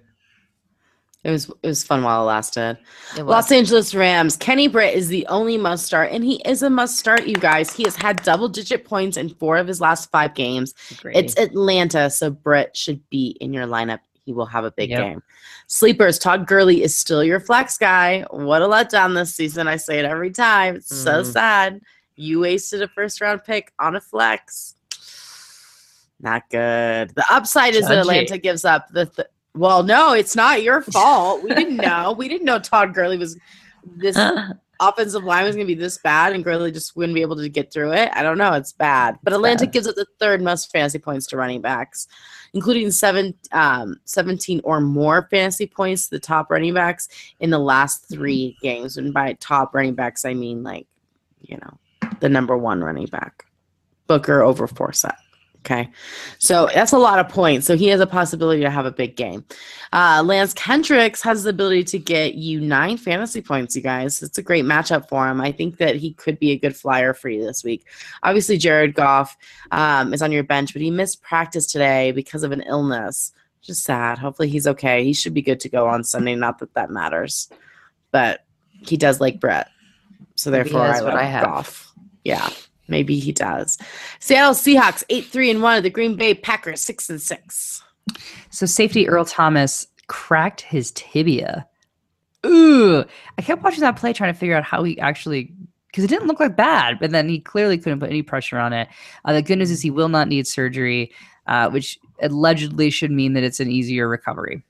It was it was fun while it lasted. It. Los Angeles Rams. Kenny Britt is the only must start, and he is a must start, you guys. He has had double digit points in four of his last five games. It's Atlanta, so Britt should be in your lineup. He will have a big Yep. game. Sleepers, Todd Gurley is still your flex guy. What a letdown this season. I say it every time. It's so Mhm. sad. You wasted a first round pick on a flex. Not good. The upside is that Atlanta gives up the. Th- well, no, it's not your fault. We didn't know. We didn't know Todd Gurley was this offensive line was going to be this bad and Gurley just wouldn't be able to get through it. I don't know. It's bad. But Atlanta bad. gives it the third most fantasy points to running backs, including seven, um, 17 or more fantasy points to the top running backs in the last three games. And by top running backs, I mean like, you know, the number one running back, Booker over Forsett. Okay. So that's a lot of points. So he has a possibility to have a big game. Uh, Lance Kendricks has the ability to get you nine fantasy points, you guys. It's a great matchup for him. I think that he could be a good flyer for you this week. Obviously, Jared Goff um, is on your bench, but he missed practice today because of an illness. Just sad. Hopefully, he's okay. He should be good to go on Sunday. Not that that matters, but he does like Britt. So therefore, I I have. Goff. Yeah, maybe he does. Seattle Seahawks eight three and one. The Green Bay Packers six and six. So safety Earl Thomas cracked his tibia. Ooh, I kept watching that play trying to figure out how he actually because it didn't look like bad, but then he clearly couldn't put any pressure on it. Uh, the good news is he will not need surgery, uh, which allegedly should mean that it's an easier recovery,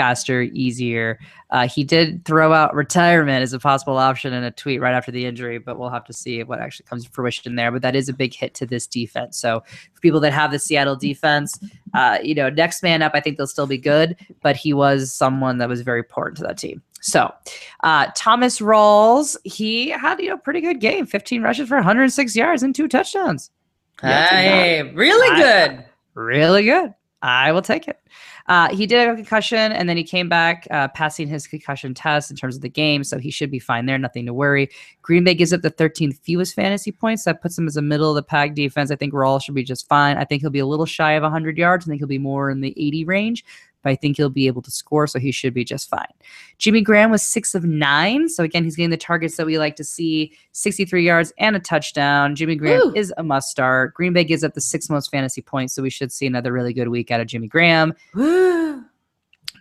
faster, easier. Uh, he did throw out retirement as a possible option in a tweet right after the injury, but we'll have to see what actually comes to fruition there. But that is a big hit to this defense. So for people that have the Seattle defense, uh, you know, next man up, I think they'll still be good, but he was someone that was very important to that team. So, uh, Thomas Rawls, he had, you know, pretty good game 15 rushes for 106 yards and two touchdowns. Yeah, Hey, really I- good. Really good. I will take it. Uh, he did have a concussion and then he came back uh, passing his concussion test in terms of the game. So he should be fine there. Nothing to worry. Green Bay gives up the 13th fewest fantasy points. That puts him as a middle of the pack defense. I think Rawls should be just fine. I think he'll be a little shy of 100 yards. I think he'll be more in the 80 range, but I think he'll be able to score. So he should be just fine. Jimmy Graham was six of nine. So again, he's getting the targets that we like to see 63 yards and a touchdown. Jimmy Graham Woo. is a must start. Green Bay gives up the sixth most fantasy points. So we should see another really good week out of Jimmy Graham.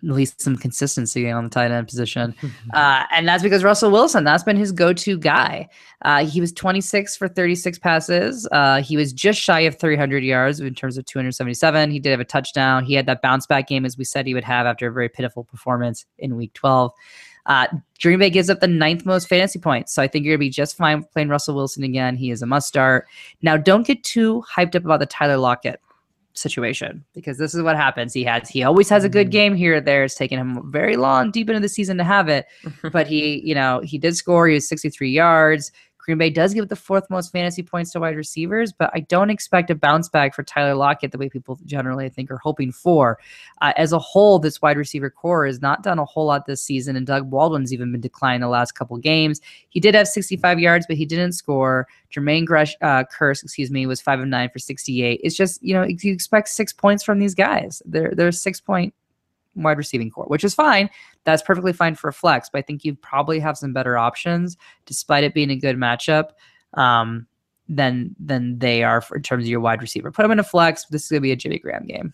At least some consistency on the tight end position. Uh, and that's because Russell Wilson, that's been his go to guy. Uh, he was 26 for 36 passes. Uh, he was just shy of 300 yards in terms of 277. He did have a touchdown. He had that bounce back game, as we said he would have after a very pitiful performance in week 12. Uh, Green Bay gives up the ninth most fantasy points. So I think you're going to be just fine playing Russell Wilson again. He is a must start. Now, don't get too hyped up about the Tyler Lockett situation because this is what happens. He has he always has a good mm-hmm. game here or there. It's taken him very long deep into the season to have it, but he, you know, he did score. He was 63 yards. Green Bay does give the fourth most fantasy points to wide receivers, but I don't expect a bounce back for Tyler Lockett the way people generally I think are hoping for. Uh, as a whole, this wide receiver core has not done a whole lot this season, and Doug Baldwin's even been declining the last couple games. He did have 65 yards, but he didn't score. Jermaine Grush, uh, Kearse, excuse me, was five of nine for 68. It's just you know you expect six points from these guys. They're they're six point wide receiving core, which is fine. That's perfectly fine for a flex, but I think you probably have some better options, despite it being a good matchup. Um, than than they are for, in terms of your wide receiver. Put them in a flex. This is gonna be a Jimmy Graham game.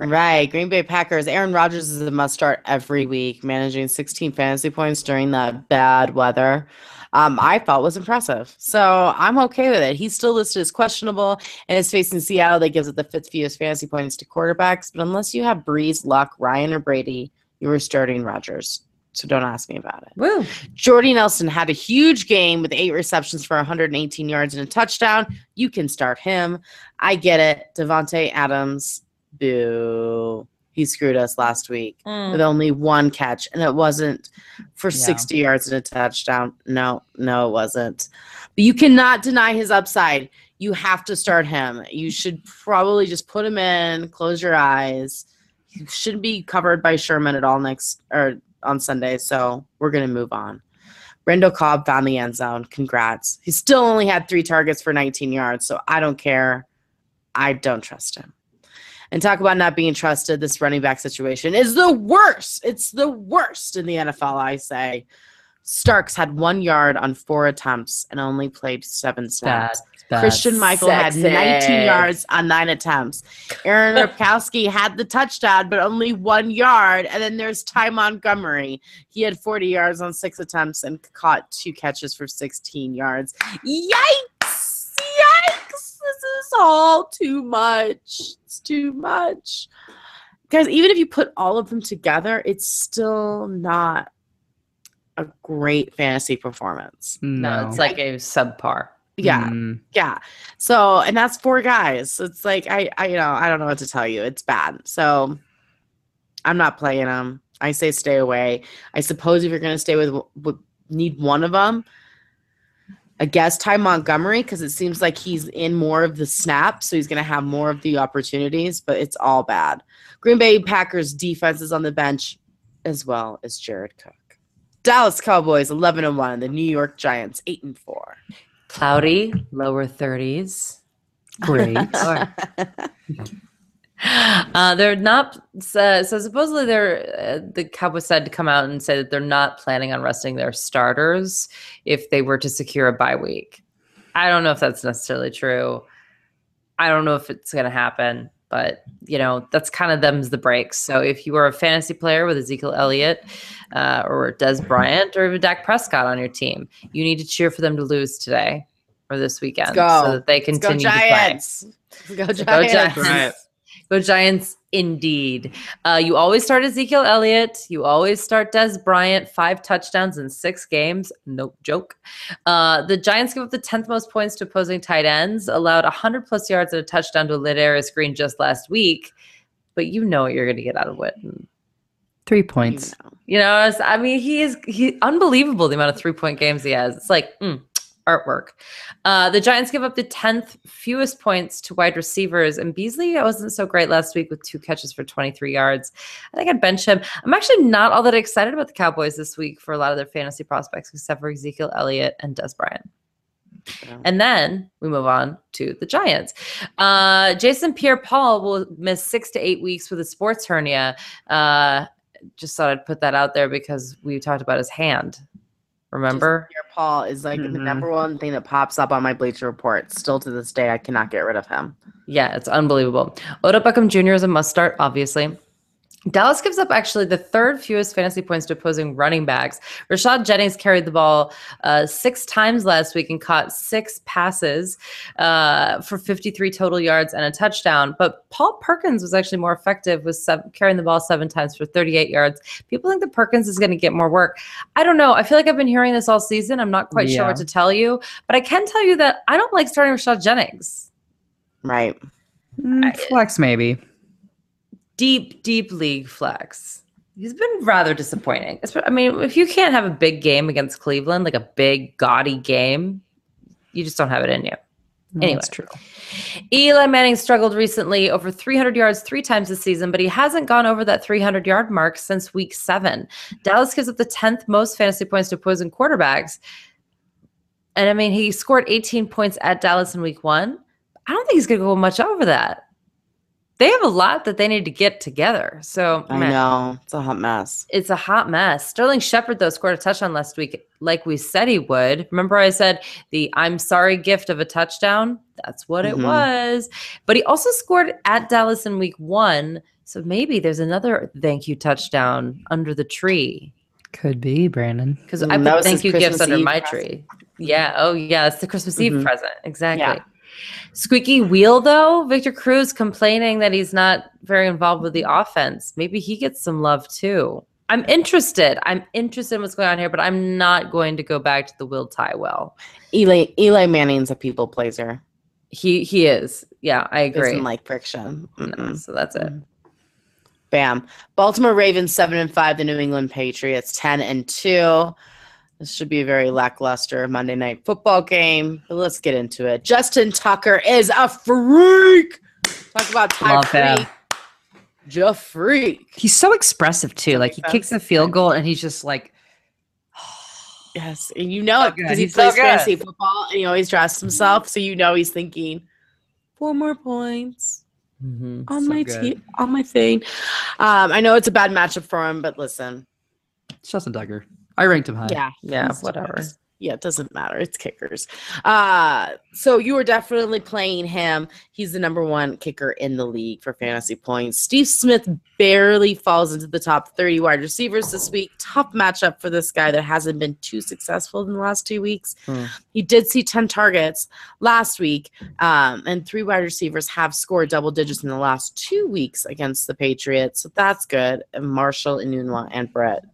Right. Green Bay Packers. Aaron Rodgers is a must start every week, managing 16 fantasy points during that bad weather. Um, I felt was impressive. So I'm okay with it. He's still listed as questionable and is facing Seattle that gives it the fifth fewest fantasy points to quarterbacks. But unless you have Brees, Luck, Ryan, or Brady, you are starting Rodgers. So don't ask me about it. Woo. Jordy Nelson had a huge game with eight receptions for 118 yards and a touchdown. You can start him. I get it. Davante Adams Boo. He screwed us last week Mm. with only one catch, and it wasn't for Yeah. 60 yards and a touchdown. No, no, it wasn't. But you cannot deny his upside. You have to start him. You should probably just put him in, close your eyes. He shouldn't be covered by Sherman at all next or on Sunday. So we're gonna move on. Randall Cobb found the end zone. Congrats. He still only had three targets for 19 yards, so I don't care. I don't trust him. And talk about not being trusted. This running back situation is the worst. It's the worst in the NFL, I say. Starks had one yard on four attempts and only played seven snaps. Christine Michael had 19 yards on nine attempts. Aaron Ripkowski had the touchdown, but only one yard. And then there's Ty Montgomery. He had 40 yards on six attempts and caught two catches for 16 yards. Yikes! Yikes! This is all too much. It's too much. Guys, even if you put all of them together, it's still not a great fantasy performance. No, No, it's like a subpar. Yeah. Mm. Yeah. So, and that's four guys. It's like I, I, you know, I don't know what to tell you. It's bad. So, I'm not playing them. I say stay away. I suppose if you're going to stay with, with need one of them, I guess Ty Montgomery because it seems like he's in more of the snap, so he's going to have more of the opportunities. But it's all bad. Green Bay Packers defense is on the bench, as well as Jared Cook. Dallas Cowboys 11 and one. The New York Giants 8 and four. Cloudy, lower 30s. Great. Uh, they're not. So, so supposedly, they're uh, the Cowboys said to come out and say that they're not planning on resting their starters if they were to secure a bye week. I don't know if that's necessarily true. I don't know if it's going to happen, but you know that's kind of them's the breaks. So if you are a fantasy player with Ezekiel Elliott uh, or Dez Bryant or even Dak Prescott on your team, you need to cheer for them to lose today or this weekend go. so that they Let's go continue to play. Let's go So Giants. Go Giants. Right. Go Giants indeed. Uh, you always start Ezekiel Elliott. You always start Dez Bryant, five touchdowns in six games. No joke. Uh, the Giants give up the 10th most points to opposing tight ends, allowed 100 plus yards and a touchdown to Ladarius Green just last week. But you know what you're going to get out of Witten. Three You points. know. You know, I mean, he is he unbelievable the amount of three point games he has. It's like mm, artwork. Uh, the Giants give up the tenth fewest points to wide receivers, and Beasley wasn't so great last week with two catches for twenty three yards. I think I'd bench him. I'm actually not all that excited about the Cowboys this week for a lot of their fantasy prospects, except for Ezekiel Elliott and Dez Bryant. Yeah. And then we move on to the Giants. Uh, Jason Pierre Paul will miss six to eight weeks with a sports hernia. Uh, just thought I'd put that out there because we talked about his hand. Remember? Pierre Paul is like the Mhm. number one thing that pops up on my Bleacher Report. Still to this day, I cannot get rid of him. Yeah, it's unbelievable. Odell Beckham Jr. is a must start, obviously. Dallas gives up actually the third fewest fantasy points to opposing running backs. Rashad Jennings carried the ball uh, six times last week and caught six passes uh, for 53 total yards and a touchdown. But Paul Perkins was actually more effective with seven, carrying the ball seven times for 38 yards. People think that Perkins is going to get more work. I don't know. I feel like I've been hearing this all season. I'm not quite sure what to tell you, but I can tell you that I don't like starting Rashad Jennings. Right. Mm, flex maybe. Deep, deep league flex. He's been rather disappointing. I mean, if you can't have a big game against Cleveland, like a big, gaudy game, you just don't have it in you. No, Anyway. That's true. Eli Manning struggled recently over 300 yards three times this season, but he hasn't gone over that 300 yard mark since week seven. Dallas gives up the 10th most fantasy points to opposing quarterbacks. And I mean, he scored 18 points at Dallas in week one. I don't think he's going to go much over that. They have a lot that they need to get together. So I meh. know it's a hot mess. it's a hot mess. Sterling Shepard, though, scored a touchdown last week, like we said he would. Remember, I said the I'm sorry gift of a touchdown? That's what it Mhm. was. But he also scored at Dallas in week one. So maybe there's another thank you touchdown under the tree. Could be Brandon. Because Mm, I that put was thank his you gifts Christmas under my present. tree. Yeah. Oh, yeah. It's the Christmas Eve Mhm. present. Exactly. Yeah. Squeaky wheel, though. Victor Cruz complaining that he's not very involved with the offense. Maybe he gets some love too. I'm interested. I'm interested in what's going on here, but I'm not going to go back to the Will Tywell. Eli Eli Manning's a people pleaser. He he is. Yeah, I agree. Doesn't like friction. No, so that's it. Bam. Baltimore Ravens seven and five. The New England Patriots ten and two. This should be a very lackluster Monday night football game. But let's get into it. Justin Tucker is a freak. Talk about Ty Love him. freak. He's so expressive too. Like he kicks the field goal and he's just like, Yes, and you know So it because he He's so plays good. fantasy football and he always dressed himself, so you know he's thinking four more points Mhm. on So my team, on my thing. Um, I know it's a bad matchup for him, but listen, it's Justin Tucker. I ranked him high. yeah, Yeah, whatever. Yeah, it doesn't matter. It's kickers. Uh, so you were definitely playing him. He's the number one kicker in the league for fantasy points. Steve Smith barely falls into the top 30 wide receivers this week. Tough matchup for this guy that hasn't been too successful in the last two weeks. Hmm. He did see 10 targets last week, um, and three wide receivers have scored double digits in the last two weeks against the Patriots. So that's good. And Marshall, Enunwa, and Britt.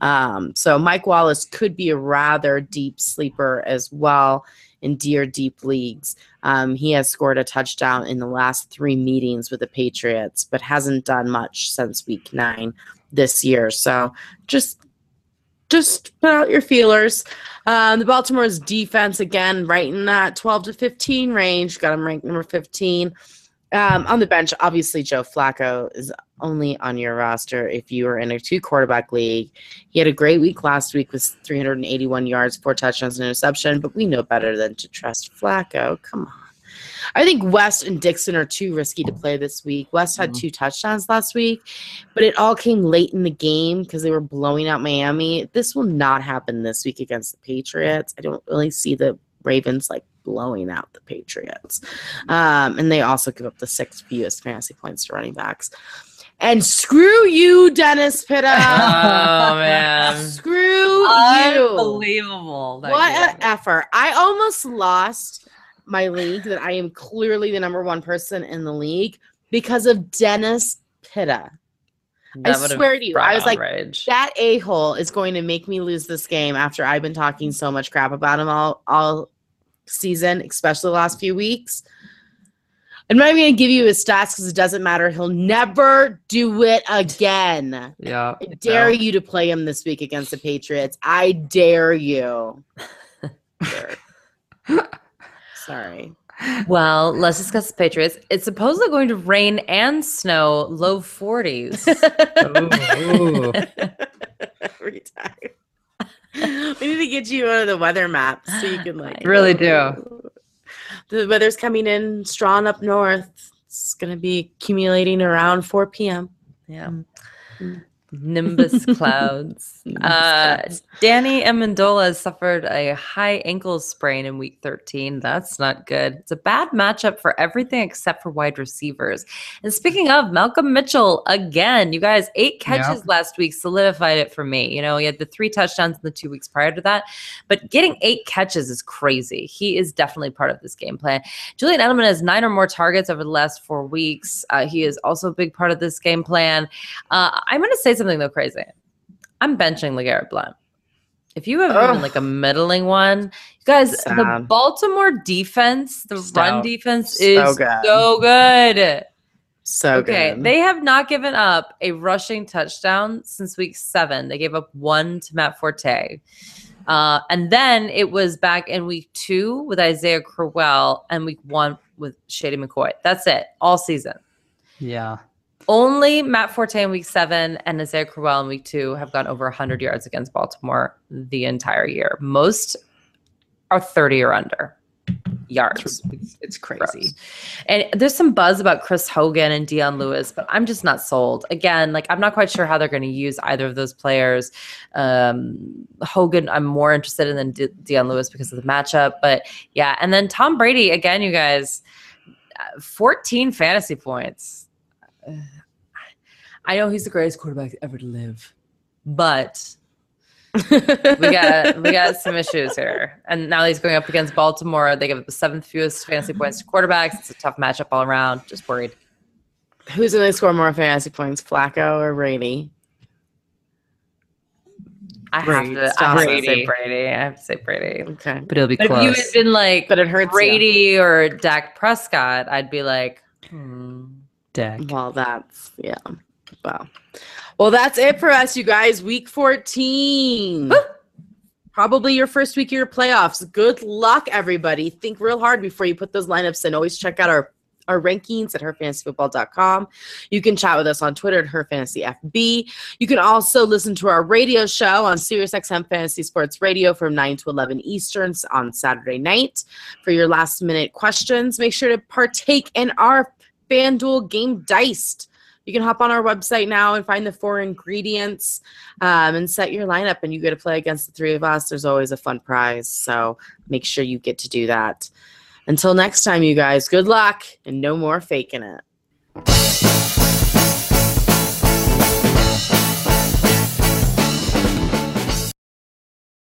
Um, so Mike Wallace could be a rather deep sleeper as well in dear deep leagues. Um, he has scored a touchdown in the last three meetings with the Patriots, but hasn't done much since week nine this year. So just just put out your feelers. Um, the Baltimore's defense again, right in that 12 to 15 range. Got him ranked number 15. Um, on the bench, obviously Joe Flacco is only on your roster if you are in a two quarterback league. He had a great week last week with 381 yards, four touchdowns, and interception, but we know better than to trust Flacco. Come on. I think West and Dixon are too risky to play this week. West had Mhm. two touchdowns last week, but it all came late in the game because they were blowing out Miami. This will not happen this week against the Patriots. I don't really see the Ravens like blowing out the Patriots. Um, and they also give up the sixth fewest fantasy points to running backs. And screw you, Dennis Pitta. Oh man. screw you. Unbelievable. What an effort. I almost lost my league that I am clearly the number one person in the league because of Dennis Pitta. That I swear to you, I was like, rage. that a hole is going to make me lose this game after I've been talking so much crap about him all all season, especially the last few weeks. I'm not even going to give you his stats because it doesn't matter. He'll never do it again. Yeah. I dare you to play him this week against the Patriots. I dare you. Sorry. Well, let's discuss the Patriots. It's supposedly going to rain and snow, low 40s. Ooh. Every time. We need to get you one of the weather maps so you can like I really do. The weather's coming in strong up north. It's gonna be accumulating around 4 p.m. yeah. Mm. Nimbus clouds. Nimbus Uh, clouds. Danny Amendola suffered a high ankle sprain in week 13. That's not good. It's a bad matchup for everything except for wide receivers. And speaking of Malcolm Mitchell, again, you guys, eight catches last week solidified it for me. You know, he had the three touchdowns in the two weeks prior to that, but getting eight catches is crazy. He is definitely part of this game plan. Julian Edelman has nine or more targets over the last four weeks. Uh, he is also a big part of this game plan. Uh, I'm going to say something though crazy. I'm benching LeGarrette Blunt. If you have even like a middling one, you guys, the Baltimore defense, the run defense is So good. so good. So okay, good. they have not given up a rushing touchdown since week seven. They gave up one to Matt Forte. Uh, and then it was back in week two with Isaiah Crowell and week one with Shady McCoy. That's it, all season. Yeah. Only Matt Forte in week seven and Isaiah Crowell in week two have gone over 100 yards against Baltimore the entire year. Most are 30 or under. yards. It's, it's crazy. Gross. And there's some buzz about Chris Hogan and Dion Lewis, but I'm just not sold. Again, like I'm not quite sure how they're going to use either of those players. Um, Hogan, I'm more interested in than De- Dion Lewis because of the matchup. But yeah, and then Tom Brady again, you guys, uh, 14 fantasy points. Uh, I know he's the greatest quarterback ever to live, but we got we got some issues here. And now he's going up against Baltimore. They give up the seventh fewest fantasy points to quarterbacks. It's a tough matchup all around. Just worried. Who's going to score more fantasy points, Flacco or Brady? I Brady. have to, I have to say Brady. Brady. I have to say Brady. Okay. But it'll be But if close. you had been like But it hurts. you. Brady or Dak Prescott, I'd be like, hmm. Dak. Well, that's yeah. Wow. Well, that's it for us, you guys. Week 14. Probably your first week of your playoffs. Good luck, everybody. Think real hard before you put those lineups in. Always check out our our rankings at herfantasyfootball.com. You can chat with us on Twitter at herfantasyfb. You can also listen to our radio show on SiriusXM Fantasy Sports Radio from 9 to 11 Eastern on Saturday night. For your last minute questions, make sure to partake in our FanDuel game diced. You can hop on our website now and find the four ingredients um, and set your lineup, and you get to play against the three of us. There's always a fun prize. So make sure you get to do that. Until next time, you guys, good luck and no more faking it.